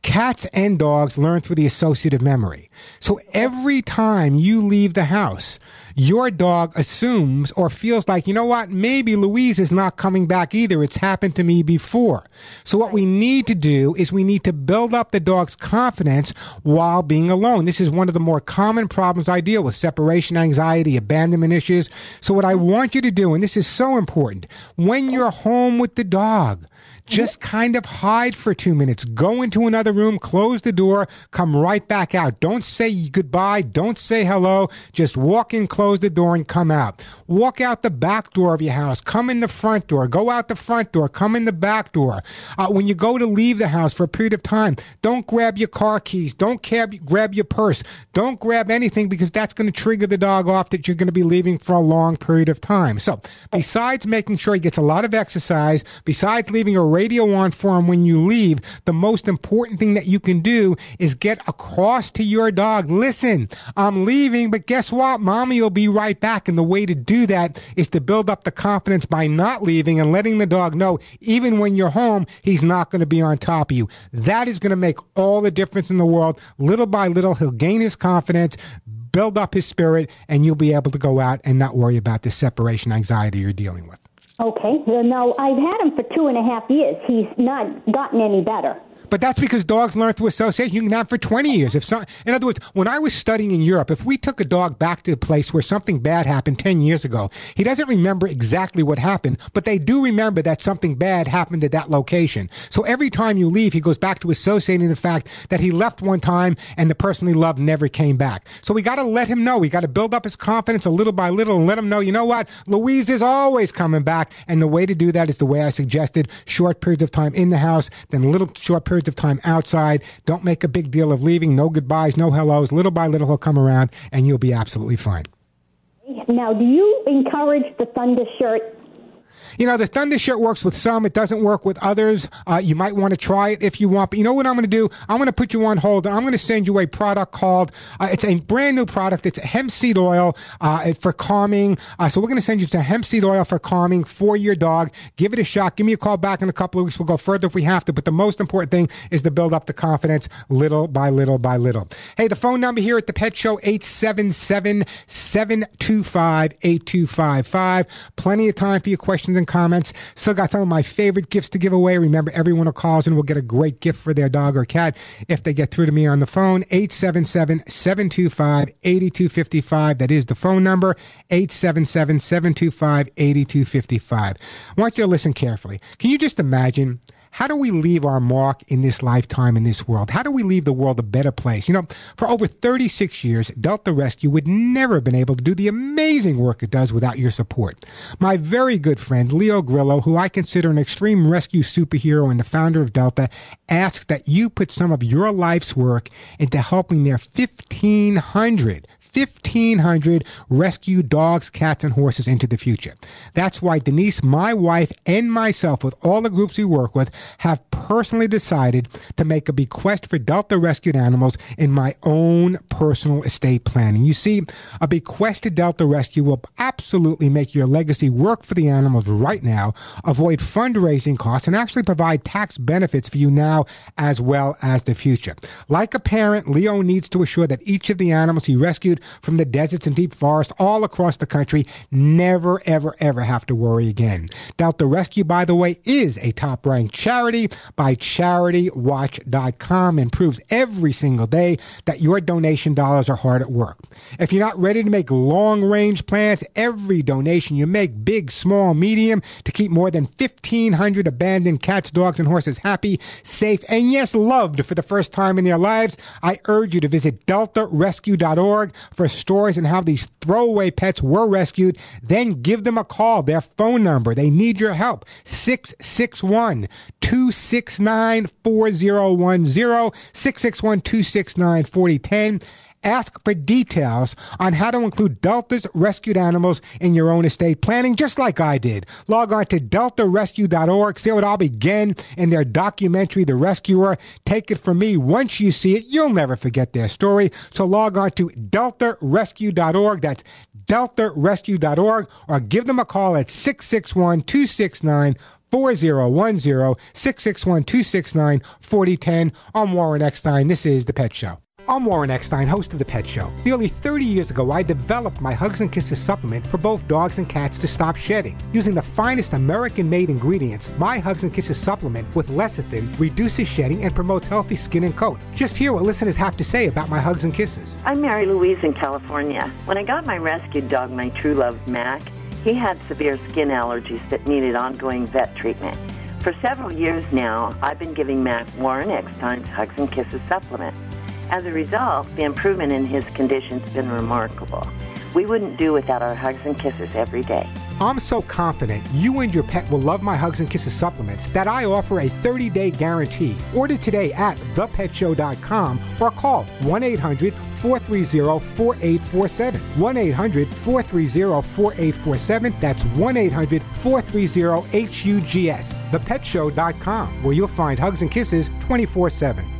Cats and dogs learn through the associative memory. So every time you leave the house, your dog assumes or feels like, you know what, maybe Louise is not coming back either. It's happened to me before. So what we need to do is we need to build up the dog's confidence while being alone. This is one of the more common problems I deal with separation anxiety, abandonment issues. So what I want you to do, and this is so important, when you're home with the dog, just kind of hide for two minutes. Go into another room, close the door, come right back out. Don't say goodbye. Don't say hello. Just walk in, close the door, and come out. Walk out the back door of your house. Come in the front door. Go out the front door. Come in the back door. Uh, when you go to leave the house for a period of time, don't grab your car keys. Don't cab, grab your purse. Don't grab anything because that's going to trigger the dog off that you're going to be leaving for a long period of time. So, besides making sure he gets a lot of exercise, besides leaving a radio on for him when you leave, the most important thing that you can do is get across to your dog. Listen, I'm leaving, but guess what? Mommy will be right back. And the way to do that is to build up the confidence by not leaving and letting the dog know, even when you're home, he's not going to be on top of you. That is going to make all the difference in the world. Little by little, he'll gain his confidence, build up his spirit, and you'll be able to go out and not worry about the separation anxiety you're dealing with. Okay. Well, no, I've had him for two and a half years. He's not gotten any better. But that's because dogs learn through association. You can have for 20 years. If some, in other words, when I was studying in Europe, if we took a dog back to a place where something bad happened 10 years ago, he doesn't remember exactly what happened, but they do remember that something bad happened at that location. So every time you leave, he goes back to associating the fact that he left one time and the person he loved never came back. So we got to let him know. We got to build up his confidence a little by little and let him know, you know what? Louise is always coming back. And the way to do that is the way I suggested short periods of time in the house, then little short periods of time outside. Don't make a big deal of leaving. No goodbyes, no hellos. Little by little, he'll come around and you'll be absolutely fine. Now, do you encourage the Thunder shirt? You know, the ThunderShirt works with some. It doesn't work with others. Uh, you might want to try it if you want. But you know what I'm going to do? I'm going to put you on hold and I'm going to send you a product called, uh, it's a brand new product. It's hemp seed oil uh, for calming. Uh, so we're going to send you some hemp seed oil for calming for your dog. Give it a shot. Give me a call back in a couple of weeks. We'll go further if we have to. But the most important thing is to build up the confidence little by little by little. Hey, the phone number here at the Pet Show, 877 725 8255. Plenty of time for your questions and comments. Still got some of my favorite gifts to give away. Remember, everyone who calls in will get a great gift for their dog or cat if they get through to me on the phone. 877 725 8255. That is the phone number. 877 725 8255. I want you to listen carefully. Can you just imagine? How do we leave our mark in this lifetime in this world? How do we leave the world a better place? You know, for over 36 years, Delta Rescue would never have been able to do the amazing work it does without your support. My very good friend, Leo Grillo, who I consider an extreme rescue superhero and the founder of Delta, asks that you put some of your life's work into helping their 1,500 1,500 rescue dogs, cats, and horses into the future. That's why Denise, my wife, and myself, with all the groups we work with, have personally decided to make a bequest for Delta rescued animals in my own personal estate planning. You see, a bequest to Delta Rescue will absolutely make your legacy work for the animals right now, avoid fundraising costs, and actually provide tax benefits for you now as well as the future. Like a parent, Leo needs to assure that each of the animals he rescued from the deserts and deep forests all across the country never, ever, ever have to worry again. Delta Rescue, by the way, is a top ranked charity by CharityWatch.com and proves every single day that your donation dollars are hard at work. If you're not ready to make long range plans, every donation you make, big, small, medium, to keep more than 1,500 abandoned cats, dogs, and horses happy, safe, and yes, loved for the first time in their lives, I urge you to visit deltarescue.org for stories and how these throwaway pets were rescued. Then give them a call, their phone number. They need your help. 661 269 4010, 661 269 4010. Ask for details on how to include Delta's rescued animals in your own estate planning, just like I did. Log on to deltarescue.org. See what I'll begin in their documentary, The Rescuer. Take it from me. Once you see it, you'll never forget their story. So log on to deltarescue.org. That's deltarescue.org or give them a call at 661 269 4010 661 269 4010. I'm Warren Eckstein. This is The Pet Show. I'm Warren Eckstein, host of The Pet Show. Nearly 30 years ago, I developed my Hugs and Kisses supplement for both dogs and cats to stop shedding. Using the finest American made ingredients, my Hugs and Kisses supplement with lecithin reduces shedding and promotes healthy skin and coat. Just hear what listeners have to say about my Hugs and Kisses. I'm Mary Louise in California. When I got my rescued dog, my true love, Mac, he had severe skin allergies that needed ongoing vet treatment. For several years now, I've been giving Mac Warren Eckstein's Hugs and Kisses supplement. As a result, the improvement in his condition's been remarkable. We wouldn't do without our hugs and kisses every day. I'm so confident you and your pet will love my Hugs and Kisses supplements that I offer a 30 day guarantee. Order today at thepetshow.com or call 1 800 430 4847. 1 800 430 4847. That's 1 800 430 HUGS. Thepetshow.com, where you'll find Hugs and Kisses 24 7.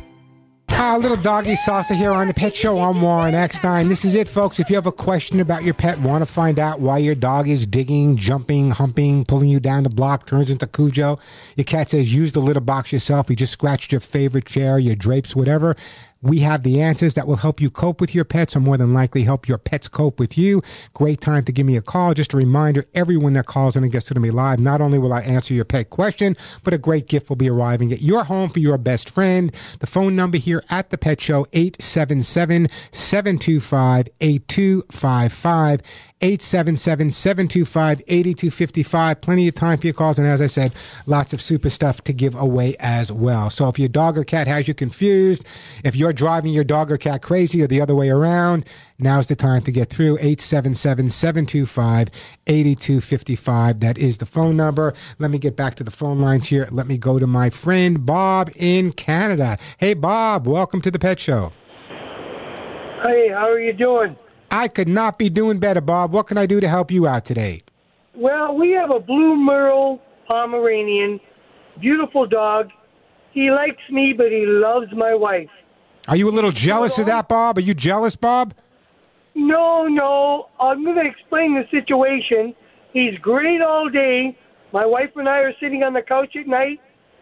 Ah, little doggy salsa here on the Pet Show. I'm Warren Eckstein. This is it, folks. If you have a question about your pet, want to find out why your dog is digging, jumping, humping, pulling you down the block, turns into Cujo, your cat says use the litter box yourself, you just scratched your favorite chair, your drapes, whatever. We have the answers that will help you cope with your pets or more than likely help your pets cope with you. Great time to give me a call. Just a reminder, everyone that calls in and gets to me live, not only will I answer your pet question, but a great gift will be arriving at your home for your best friend. The phone number here at the Pet Show, 877-725-8255. 877-725-8255. Plenty of time for your calls. And as I said, lots of super stuff to give away as well. So if your dog or cat has you confused, if you're driving your dog or cat crazy or the other way around, now's the time to get through. 877-725-8255. That is the phone number. Let me get back to the phone lines here. Let me go to my friend Bob in Canada. Hey, Bob, welcome to the Pet Show. Hey, how are you doing? I could not be doing better, Bob. What can I do to help you out today? Well, we have a blue Merle Pomeranian, beautiful dog. He likes me, but he loves my wife. Are you a little jealous of that, Bob? Are you jealous, Bob? No, no. I'm going to explain the situation. He's great all day. My wife and I are sitting on the couch at night,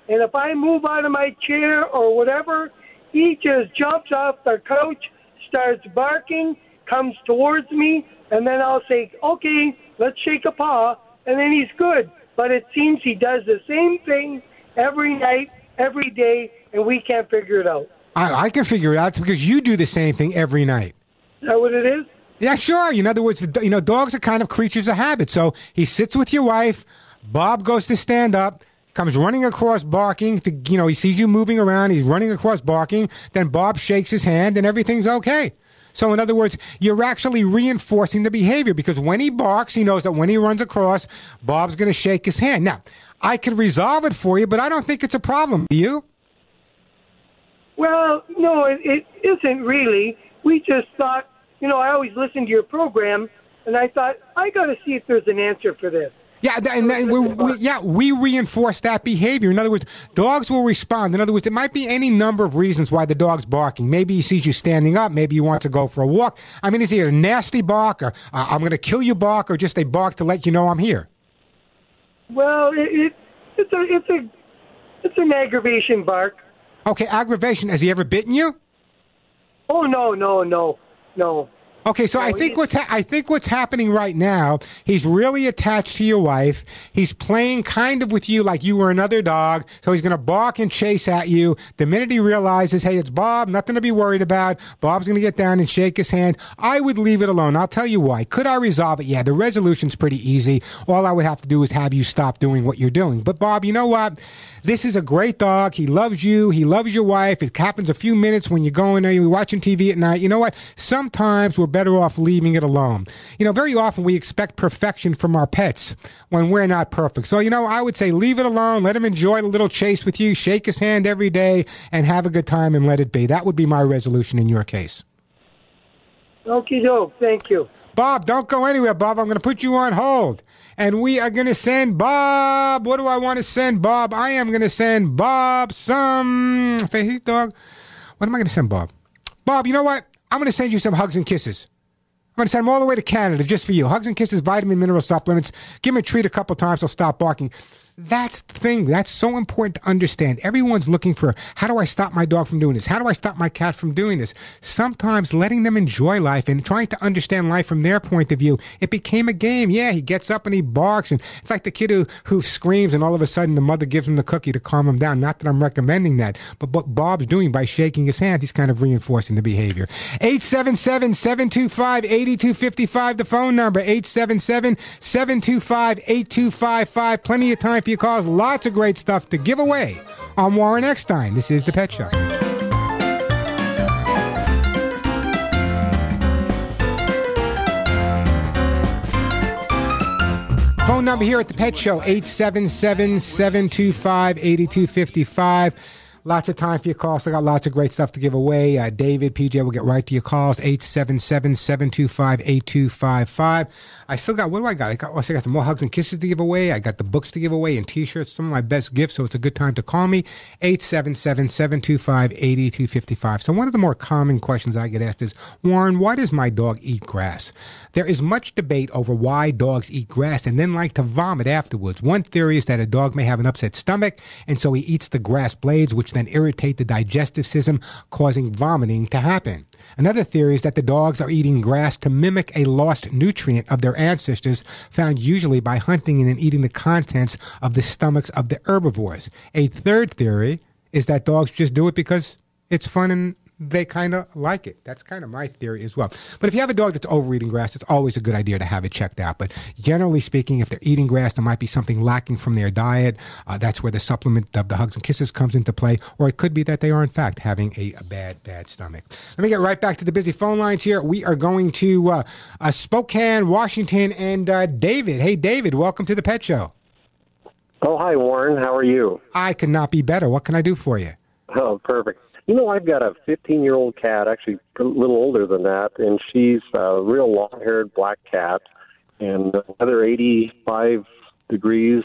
and if I move out of my chair or whatever, he just jumps off the couch, starts barking, comes towards me, and then I'll say, okay, let's shake a paw, and then he's good. But it seems he does the same thing every night, every day, and we can't figure it out. I, I can figure it out it's because you do the same thing every night. Is that what it is? Yeah, sure. In other words, you know, dogs are kind of creatures of habit. So he sits with your wife. Bob goes to stand up, comes running across barking. To, you know, he sees you moving around. He's running across barking. Then Bob shakes his hand, and everything's okay. So, in other words, you're actually reinforcing the behavior because when he barks, he knows that when he runs across, Bob's going to shake his hand. Now, I can resolve it for you, but I don't think it's a problem. Do you? Well, no, it, it isn't really. We just thought, you know, I always listen to your program, and I thought I got to see if there's an answer for this. Yeah, th- and, and we, we, yeah, we reinforce that behavior. In other words, dogs will respond. In other words, it might be any number of reasons why the dog's barking. Maybe he sees you standing up. Maybe he wants to go for a walk. I mean, is he a nasty bark, or uh, I'm going to kill you bark, or just a bark to let you know I'm here? Well, it, it it's a it's a it's an aggravation bark. Okay, aggravation. Has he ever bitten you? Oh no, no, no, no. Okay, so I think what's ha- I think what's happening right now, he's really attached to your wife. He's playing kind of with you like you were another dog. So he's going to bark and chase at you. The minute he realizes, hey, it's Bob, nothing to be worried about. Bob's going to get down and shake his hand. I would leave it alone. I'll tell you why. Could I resolve it? Yeah, the resolution's pretty easy. All I would have to do is have you stop doing what you're doing. But Bob, you know what? This is a great dog. He loves you. He loves your wife. It happens a few minutes when you're going there, you're watching TV at night. You know what? Sometimes we're better off leaving it alone. You know, very often we expect perfection from our pets when we're not perfect. So, you know, I would say leave it alone. Let him enjoy the little chase with you. Shake his hand every day and have a good time and let it be. That would be my resolution in your case. Okie doke. Thank you. Bob, don't go anywhere, Bob. I'm going to put you on hold. And we are going to send Bob. What do I want to send Bob? I am going to send Bob some. Dog. What am I going to send Bob? Bob, you know what? I'm going to send you some hugs and kisses. I'm going to send them all the way to Canada just for you. Hugs and kisses, vitamin, mineral supplements. Give him a treat a couple times. He'll stop barking. That's the thing. That's so important to understand. Everyone's looking for how do I stop my dog from doing this? How do I stop my cat from doing this? Sometimes letting them enjoy life and trying to understand life from their point of view, it became a game. Yeah, he gets up and he barks, and it's like the kid who, who screams, and all of a sudden the mother gives him the cookie to calm him down. Not that I'm recommending that, but what Bob's doing by shaking his hand, he's kind of reinforcing the behavior. 877 725 8255, the phone number 877 725 8255. Plenty of time your calls. Lots of great stuff to give away. I'm Warren Eckstein. This is The Pet Show. Phone number here at the Pet Show 877 725 8255. Lots of time for your calls. I got lots of great stuff to give away. Uh, David, PJ we'll get right to your calls 877 725 8255. I still got, what do I got? I got, oh, I still got some more hugs and kisses to give away. I got the books to give away and t shirts, some of my best gifts. So it's a good time to call me 877 725 8255. So one of the more common questions I get asked is Warren, why does my dog eat grass? There is much debate over why dogs eat grass and then like to vomit afterwards. One theory is that a dog may have an upset stomach, and so he eats the grass blades, which then irritate the digestive system, causing vomiting to happen. Another theory is that the dogs are eating grass to mimic a lost nutrient of their ancestors, found usually by hunting and eating the contents of the stomachs of the herbivores. A third theory is that dogs just do it because it's fun and they kind of like it. That's kind of my theory as well. But if you have a dog that's overeating grass, it's always a good idea to have it checked out. But generally speaking, if they're eating grass, there might be something lacking from their diet. Uh, that's where the supplement of the hugs and kisses comes into play. Or it could be that they are, in fact, having a, a bad, bad stomach. Let me get right back to the busy phone lines here. We are going to uh, uh, Spokane, Washington, and uh, David. Hey, David, welcome to the Pet Show. Oh, hi, Warren. How are you? I could not be better. What can I do for you? Oh, perfect. You know, I've got a 15 year old cat, actually a little older than that, and she's a real long haired black cat, and the weather 85 degrees.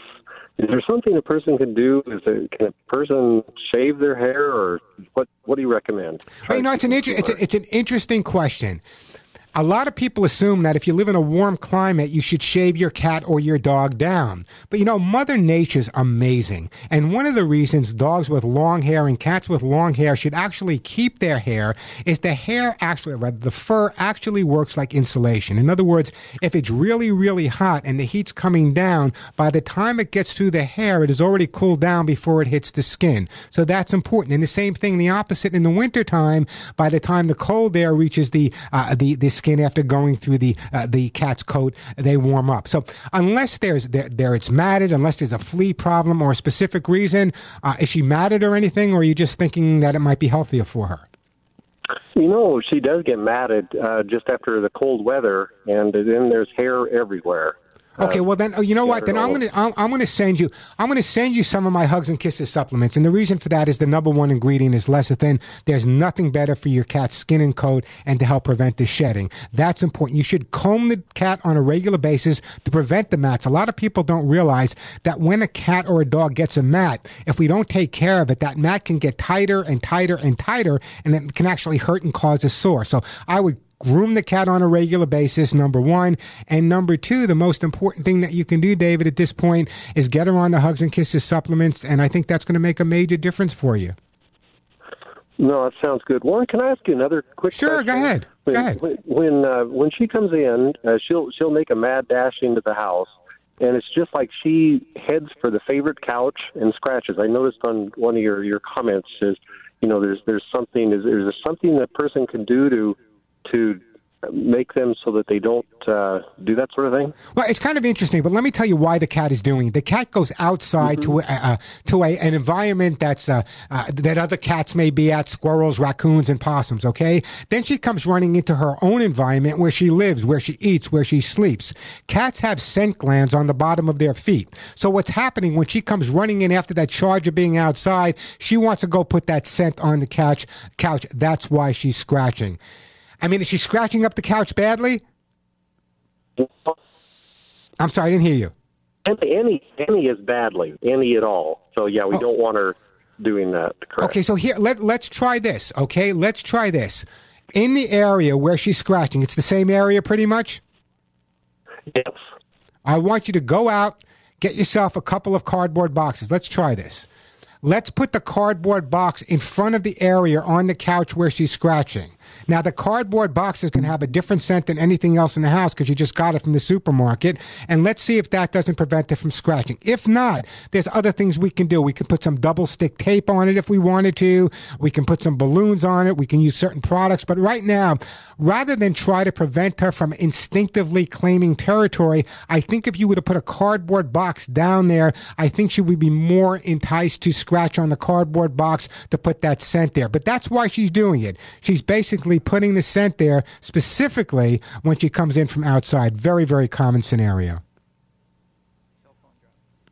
Is there something a person can do? Is there, can a person shave their hair, or what? What do you recommend? Well, you know, it's an inter- it's, a, it's an interesting question. A lot of people assume that if you live in a warm climate, you should shave your cat or your dog down. But you know, Mother Nature's amazing. And one of the reasons dogs with long hair and cats with long hair should actually keep their hair is the hair actually, rather, the fur actually works like insulation. In other words, if it's really, really hot and the heat's coming down, by the time it gets through the hair, it has already cooled down before it hits the skin. So that's important. And the same thing, the opposite in the wintertime, by the time the cold air reaches the, uh, the, the skin after going through the uh, the cat's coat, they warm up. So unless there's there, there it's matted, unless there's a flea problem or a specific reason, uh, is she matted or anything, or are you just thinking that it might be healthier for her? You know, she does get matted uh, just after the cold weather, and then there's hair everywhere. Okay, uh, well then, oh, you know what? Then I'm gonna I'm, I'm gonna send you I'm gonna send you some of my Hugs and Kisses supplements, and the reason for that is the number one ingredient is lecithin. There's nothing better for your cat's skin and coat and to help prevent the shedding. That's important. You should comb the cat on a regular basis to prevent the mats. A lot of people don't realize that when a cat or a dog gets a mat, if we don't take care of it, that mat can get tighter and tighter and tighter, and it can actually hurt and cause a sore. So I would groom the cat on a regular basis, number one. And number two, the most important thing that you can do, David, at this point is get her on the Hugs and Kisses supplements. And I think that's going to make a major difference for you. No, that sounds good. Warren, can I ask you another quick Sure, question? go ahead. When, Go ahead. When when, uh, when she comes in, uh, she'll she'll make a mad dash into the house, and it's just like she heads for the favorite couch and scratches. I noticed on one of your your comments is, you know, there's there's something is there's something that person can do to to make them so that they don't uh, do that sort of thing. Well, it's kind of interesting, but let me tell you why the cat is doing it. The cat goes outside to a, uh, to a, an environment that's uh, uh, that other cats may be at, squirrels, raccoons, and possums. Okay, then she comes running into her own environment where she lives, where she eats, where she sleeps. Cats have scent glands on the bottom of their feet. So what's happening when she comes running in after that charge of being outside? She wants to go put that scent on the couch. Couch. That's why she's scratching. I mean, is she scratching up the couch badly? I'm sorry, I didn't hear you. Annie, Annie, Annie is badly, Annie at all. So yeah, we oh. don't want her doing that. Correct. Okay, so here let let's try this. Okay, let's try this. In the area where she's scratching, it's the same area pretty much. Yes. I want you to go out, get yourself a couple of cardboard boxes. Let's try this. Let's put the cardboard box in front of the area on the couch where she's scratching. Now, the cardboard boxes can have a different scent than anything else in the house because you just got it from the supermarket. And let's see if that doesn't prevent it from scratching. If not, there's other things we can do. We can put some double stick tape on it if we wanted to. We can put some balloons on it. We can use certain products. But right now, rather than try to prevent her from instinctively claiming territory, I think if you were to put a cardboard box down there, I think she would be more enticed to scratch on the cardboard box to put that scent there. But that's why she's doing it. She's basically putting the scent there specifically when she comes in from outside. Very, very common scenario.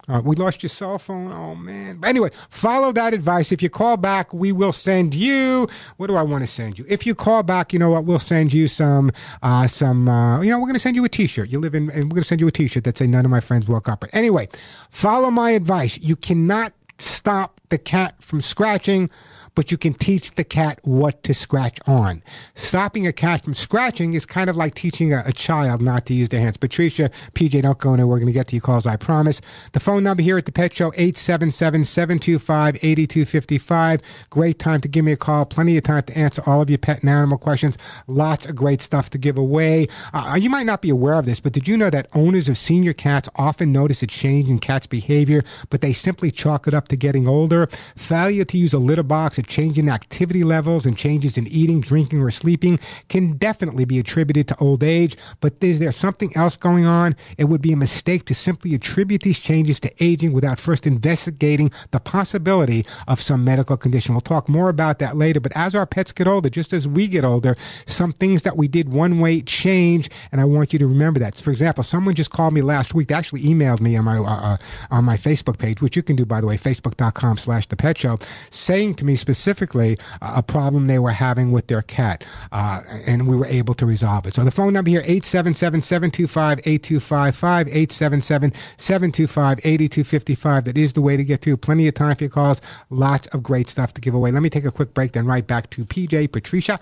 Uh, we lost your cell phone. Oh man. But anyway, follow that advice. If you call back, we will send you. What do I want to send you? If you call back, you know what? We'll send you some, uh, some. Uh, you know, we're going to send you a T-shirt. You live in, and we're going to send you a T-shirt that say "None of my friends woke up." But anyway, follow my advice. You cannot stop the cat from scratching, but you can teach the cat what to scratch on. Stopping a cat from scratching is kind of like teaching a, a child not to use their hands. Patricia, PJ, don't go anywhere. We're going to get to your calls, I promise. The phone number here at the Pet Show, 877-725-8255. Great time to give me a call. Plenty of time to answer all of your pet and animal questions. Lots of great stuff to give away. Uh, you might not be aware of this, but did you know that owners of senior cats often notice a change in cats' behavior, but they simply chalk it up to getting older? Failure to use a litter box, a change in activity levels, and changes in eating, drinking, or sleeping can definitely be attributed to old age. But is there something else going on? It would be a mistake to simply attribute these changes to aging without first investigating the possibility of some medical condition. We'll talk more about that later. But as our pets get older, just as we get older, some things that we did one way change, and I want you to remember that. For example, someone just called me last week. They actually emailed me on my uh, uh, on my Facebook page, which you can do by the way, facebook.com slash the pet show, saying to me specifically uh, a problem they were having with their cat, uh, and we were able to resolve it. So the phone number here, 877-725-8255, 877-725-8255. That is the way to get to. Plenty of time for your calls. Lots of great stuff to give away. Let me take a quick break, then right back to PJ, Patricia.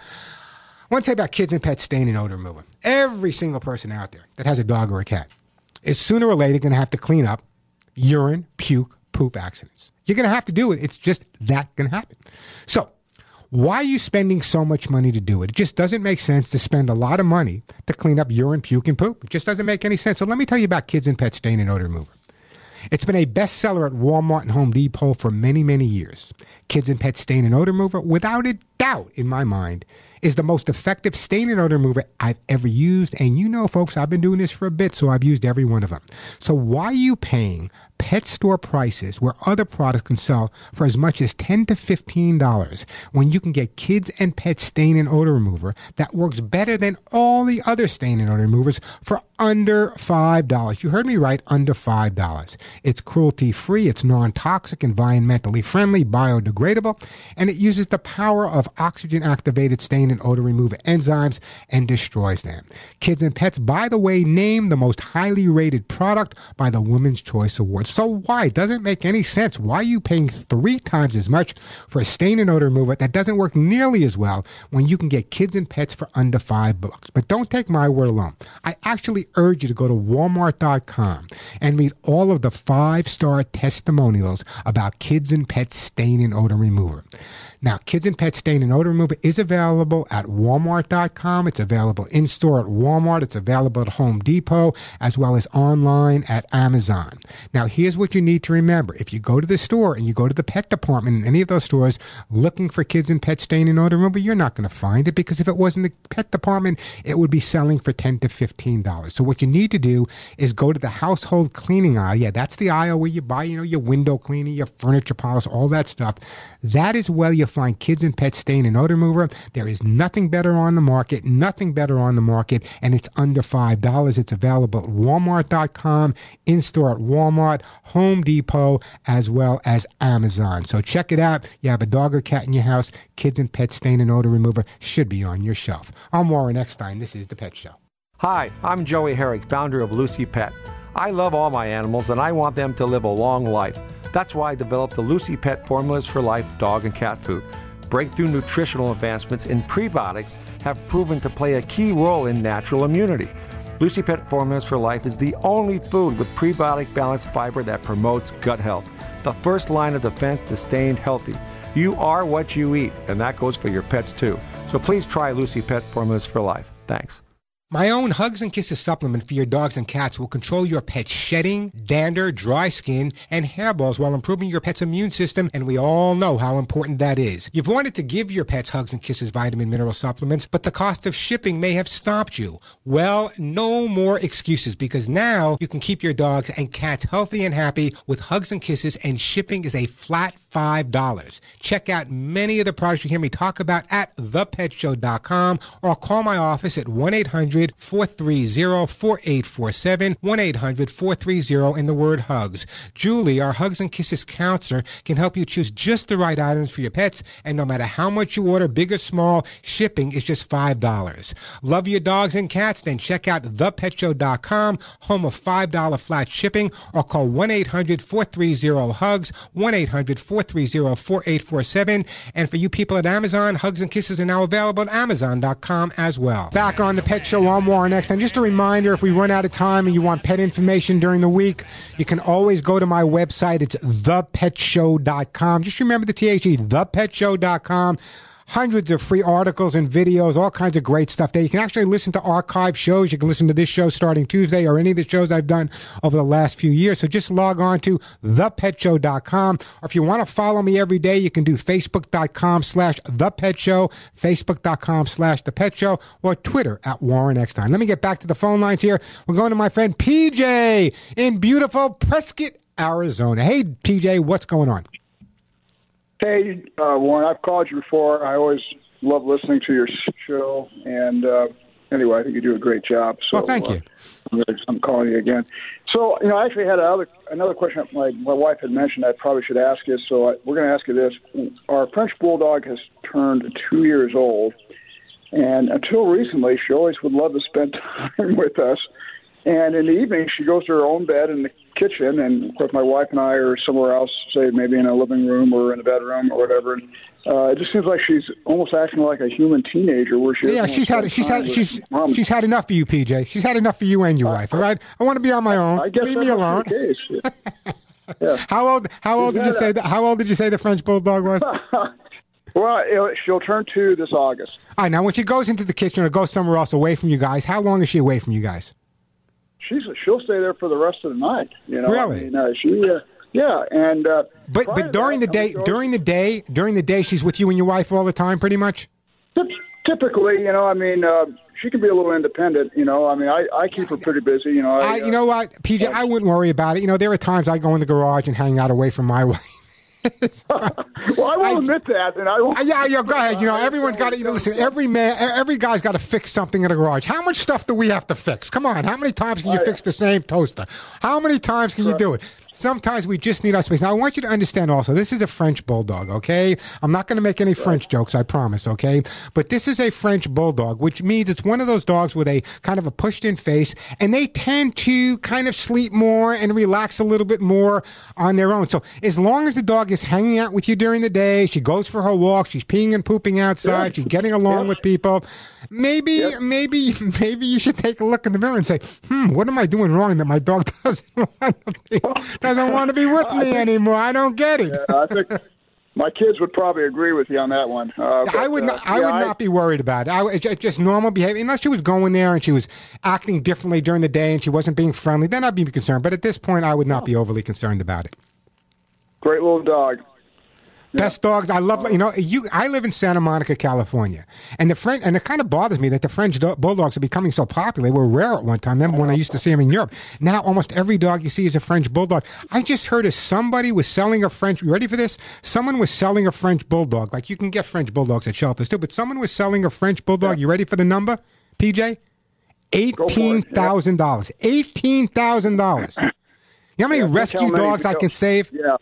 I want to say about kids and pets stain and odor remover. Every single person out there that has a dog or a cat is sooner or later going to have to clean up urine, puke, poop accidents. You're going to have to do it. It's just that going to happen. So, why are you spending so much money to do it? It just doesn't make sense to spend a lot of money to clean up urine, puke, and poop. It just doesn't make any sense. So, let me tell you about Kids and Pet Stain and Odor Remover. It's been a bestseller at Walmart and Home Depot for many, many years. Kids and Pet Stain and Odor Remover, without a doubt in my mind, is the most effective stain and odor remover I've ever used. And you know, folks, I've been doing this for a bit, so I've used every one of them. So why are you paying pet store prices where other products can sell for as much as 10 to $15 when you can get kids and pet stain and odor remover that works better than all the other stain and odor removers for under $5. You heard me right, under $5. It's cruelty free, it's non toxic, environmentally friendly, biodegradable, and it uses the power of oxygen activated stain and odor remover enzymes and destroys them. Kids and Pets, by the way, named the most highly rated product by the Women's Choice Awards. So why? Doesn't make any sense. Why are you paying three times as much for a stain and odor remover that doesn't work nearly as well when you can get kids and pets for under five bucks? But don't take my word alone. I actually urge you to go to walmart.com and read all of the five star testimonials about kids and pets stain and odor remover. Now, Kids and Pet Stain and Odor Remover is available at walmart.com. It's available in store at Walmart. It's available at Home Depot as well as online at Amazon. Now, here's what you need to remember. If you go to the store and you go to the pet department in any of those stores looking for Kids and Pet Stain and Odor Remover, you're not going to find it because if it was in the pet department, it would be selling for 10 to $15. So what you need to do is go to the household cleaning aisle. Yeah, that's the aisle where you buy, you know, your window cleaning, your furniture polish, all that stuff. That is where you find kids and pet stain and odor remover. There is nothing better on the market, nothing better on the market, and it's under $5. It's available at walmart.com, in store at Walmart, Home Depot, as well as Amazon. So check it out. You have a dog or cat in your house, kids and pet stain and odor remover should be on your shelf. I'm Warren Eckstein. This is The Pet Show. Hi, I'm Joey Herrick, founder of Lucy Pet. I love all my animals and I want them to live a long life. That's why I developed the Lucy Pet Formulas for Life dog and cat food. Breakthrough nutritional advancements in prebiotics have proven to play a key role in natural immunity. Lucy Pet Formulas for Life is the only food with prebiotic balanced fiber that promotes gut health, the first line of defense to staying healthy. You are what you eat, and that goes for your pets too. So please try Lucy Pet Formulas for Life. Thanks. My own Hugs and Kisses supplement for your dogs and cats will control your pet's shedding, dander, dry skin, and hairballs while improving your pet's immune system, and we all know how important that is. You've wanted to give your pets Hugs and Kisses vitamin mineral supplements, but the cost of shipping may have stopped you. Well, no more excuses because now you can keep your dogs and cats healthy and happy with Hugs and Kisses, and shipping is a flat $5. Check out many of the products you hear me talk about at thepetshow.com or call my office at 1 800 430 4847. 1 800 430 in the word hugs. Julie, our Hugs and Kisses counselor, can help you choose just the right items for your pets, and no matter how much you order, big or small, shipping is just $5. Love your dogs and cats? Then check out thepetshow.com, home of $5 flat shipping, or call 1 800 430 HUGS, 1 800 430 430-4847. And for you people at Amazon, Hugs and Kisses are now available at Amazon.com as well. Back on the Pet Show on Warren Eckstein. And just a reminder, if we run out of time and you want pet information during the week, you can always go to my website. It's thepetshow.com. Just remember the T-H-E, thepetshow.com hundreds of free articles and videos, all kinds of great stuff there. You can actually listen to archive shows. You can listen to this show starting Tuesday or any of the shows I've done over the last few years. So just log on to thepetshow.com. Or if you want to follow me every day, you can do facebook.com slash thepetshow, facebook.com slash thepetshow, or Twitter at Warren Eckstein. Let me get back to the phone lines here. We're going to my friend PJ in beautiful Prescott, Arizona. Hey, PJ, what's going on? Hey, uh, Warren, I've called you before. I always love listening to your show. And uh, anyway, I think you do a great job. So, well, thank uh, you. I'm, calling you again. So, you know, I actually had another another question my my wife had mentioned. I probably should ask you. So I, we're going to ask you this: Our French bulldog has turned two years old, and until recently, she always would love to spend time with us. And in the evening, she goes to her own bed in the kitchen, and of course, my wife and I are somewhere else, say maybe in a living room or in a bedroom or whatever. And, uh, it just seems like she's almost acting like a human teenager, where she Yeah, she's had she's had she's mom. she's had enough for you, PJ. She's had enough for you and your wife. All right, I want to be on my own. I guess Leave me alone. Yeah. How old? How old did you say? a- that? How old did you say the French bulldog was? Well, she'll turn two this August. All right. now when she goes into the kitchen or goes somewhere else away from you guys, how long is she away from you guys? She's she'll stay there for the rest of the night. You know, Really? I mean, uh, she, uh, yeah, and uh, But but during the day, during the day, during the day, she's with you and your wife all the time, pretty much. Typically, you know, I mean, uh, she can be a little independent. You know, I mean, I, I keep her pretty busy. You know, I, I, you know what, PJ, I wouldn't worry about it. You know, there are times I go in the garage and hang out away from my wife. well, I will admit that, and I won't. Uh, yeah, yeah, go ahead. You know, everyone's got to, you know, listen, every man, every guy's got to fix something in the garage. How much stuff do we have to fix? Come on, how many times can you fix the same toaster? How many times can you do it? Sometimes we just need our space. Now, I want you to understand also, this is a French bulldog, okay? I'm not going to make any French jokes, I promise, okay? But this is a French bulldog, which means it's one of those dogs with a kind of a pushed in face, and they tend to kind of sleep more and relax a little bit more on their own. So, as long as the dog is hanging out with you during the day, she goes for her walk, she's peeing and pooping outside, she's getting along with people, maybe, maybe, maybe you should take a look in the mirror and say, hmm, what am I doing wrong that my dog doesn't want to be, doesn't want to be with me anymore? I don't get it. Yeah, I think my kids would probably agree with you on that one. Uh, I but, would uh, not. I yeah, would not be worried about it. I, just- just normal behavior. Unless she was going there and she was acting differently during the day and she wasn't being friendly, then I'd be concerned. But at this point, I would not be overly concerned about it. Great little dog. Best dogs. I love. You know, you. I live in Santa Monica, California, and the French. And it kind of bothers me that the French do- bulldogs are becoming so popular. They were rare at one time. Remember when I used to see them in Europe? Now almost every dog you see is a French bulldog. I just heard of somebody was selling a French. You ready for this? Someone was selling a French bulldog. Like you can get French bulldogs at shelters too, but someone was selling a French bulldog. You ready for the number, PJ? Eighteen thousand dollars. Eighteen thousand dollars. You know how many Yeah, rescue dogs I can save? Yeah,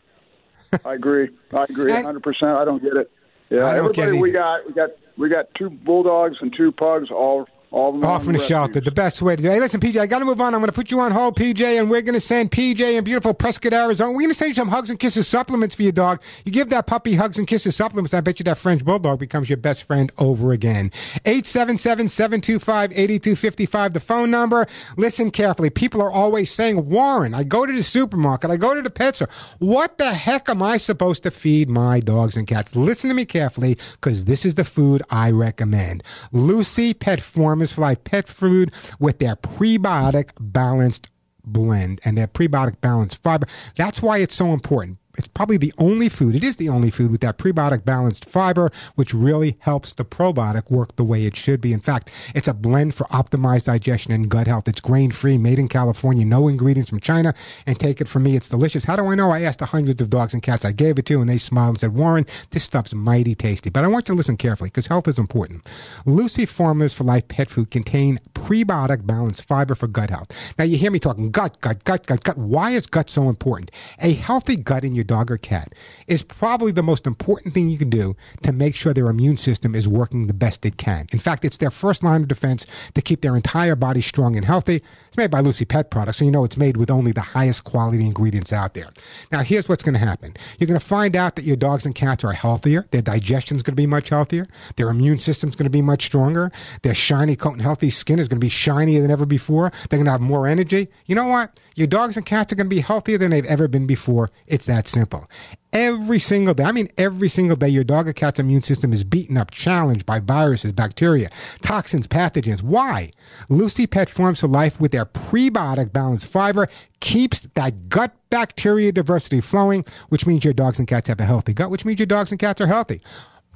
I agree. I agree, hundred percent. I don't get it. Yeah, I don't get everybody we got, we got, we got two bulldogs and two pugs, all, them Off on the rescue. shelter. The best way to do it. Hey, listen, PJ, I got to move on. I'm going to put you on hold, PJ, and we're going to send PJ in beautiful Prescott, Arizona. We're going to send you some hugs and kisses supplements for your dog. You give that puppy hugs and kisses supplements, I bet you that French bulldog becomes your best friend over again. 877-725-8255, the phone number. Listen carefully. People are always saying, Warren, I go to the supermarket, I go to the pet store. What the heck am I supposed to feed my dogs and cats? Listen to me carefully, because this is the food I recommend. Lucy Pet Formulas for Life Pet Food with their prebiotic balanced blend and their prebiotic balanced fiber. That's why it's so important. It's probably the only food, it is the only food with that prebiotic balanced fiber, which really helps the probiotic work the way it should be. In fact, it's a blend for optimized digestion and gut health. It's grain free, made in California, no ingredients from China. And take it from me, it's delicious. How do I know? I asked the hundreds of dogs and cats I gave it to, and they smiled and said, Warren, this stuff's mighty tasty. But I want you to listen carefully because health is important. Lucy Formulas for Life pet food contain prebiotic balanced fiber for gut health. Now, you hear me talking gut, gut, gut, gut, gut. Why is gut so important? A healthy gut in your dog or cat is probably the most important thing you can do to make sure their immune system is working the best it can. In fact, it's their first line of defense to keep their entire body strong and healthy. It's made by Lucy Pet Products, so you know it's made with only the highest quality ingredients out there. Now, here's what's going to happen. You're going to find out that your dogs and cats are healthier. Their digestion's going to be much healthier. Their immune system's going to be much stronger. Their shiny coat and healthy skin is going to be shinier than ever before. They're going to have more energy. You know what? Your dogs and cats are going to be healthier than they've ever been before. It's that simple. Every single day, I mean, every single day, your dog or cat's immune system is beaten up, challenged by viruses, bacteria, toxins, pathogens. Why? Lucy Pet Formulas for Life with their prebiotic balanced fiber keeps that gut bacteria diversity flowing, which means your dogs and cats have a healthy gut, which means your dogs and cats are healthy.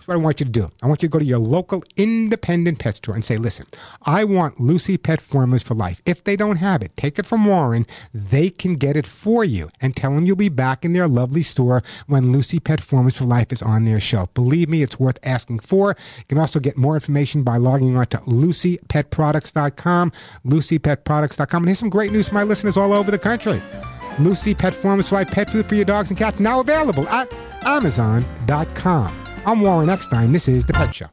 That's what I want you to do. I want you to go to your local independent pet store and say, listen, I want Lucy Pet Formulas for life. If they don't have it, take it from Warren. They can get it for you and tell them you'll be back in their lovely store when Lucy Pet Formulas for life is on their shelf. Believe me, it's worth asking for. You can also get more information by logging on to lucypetproducts.com, lucypetproducts.com. And here's some great news for my listeners all over the country. Lucy Pet Formulas for Life pet food for your dogs and cats now available at amazon.com. I'm Warren Eckstein. This is The Pet Show.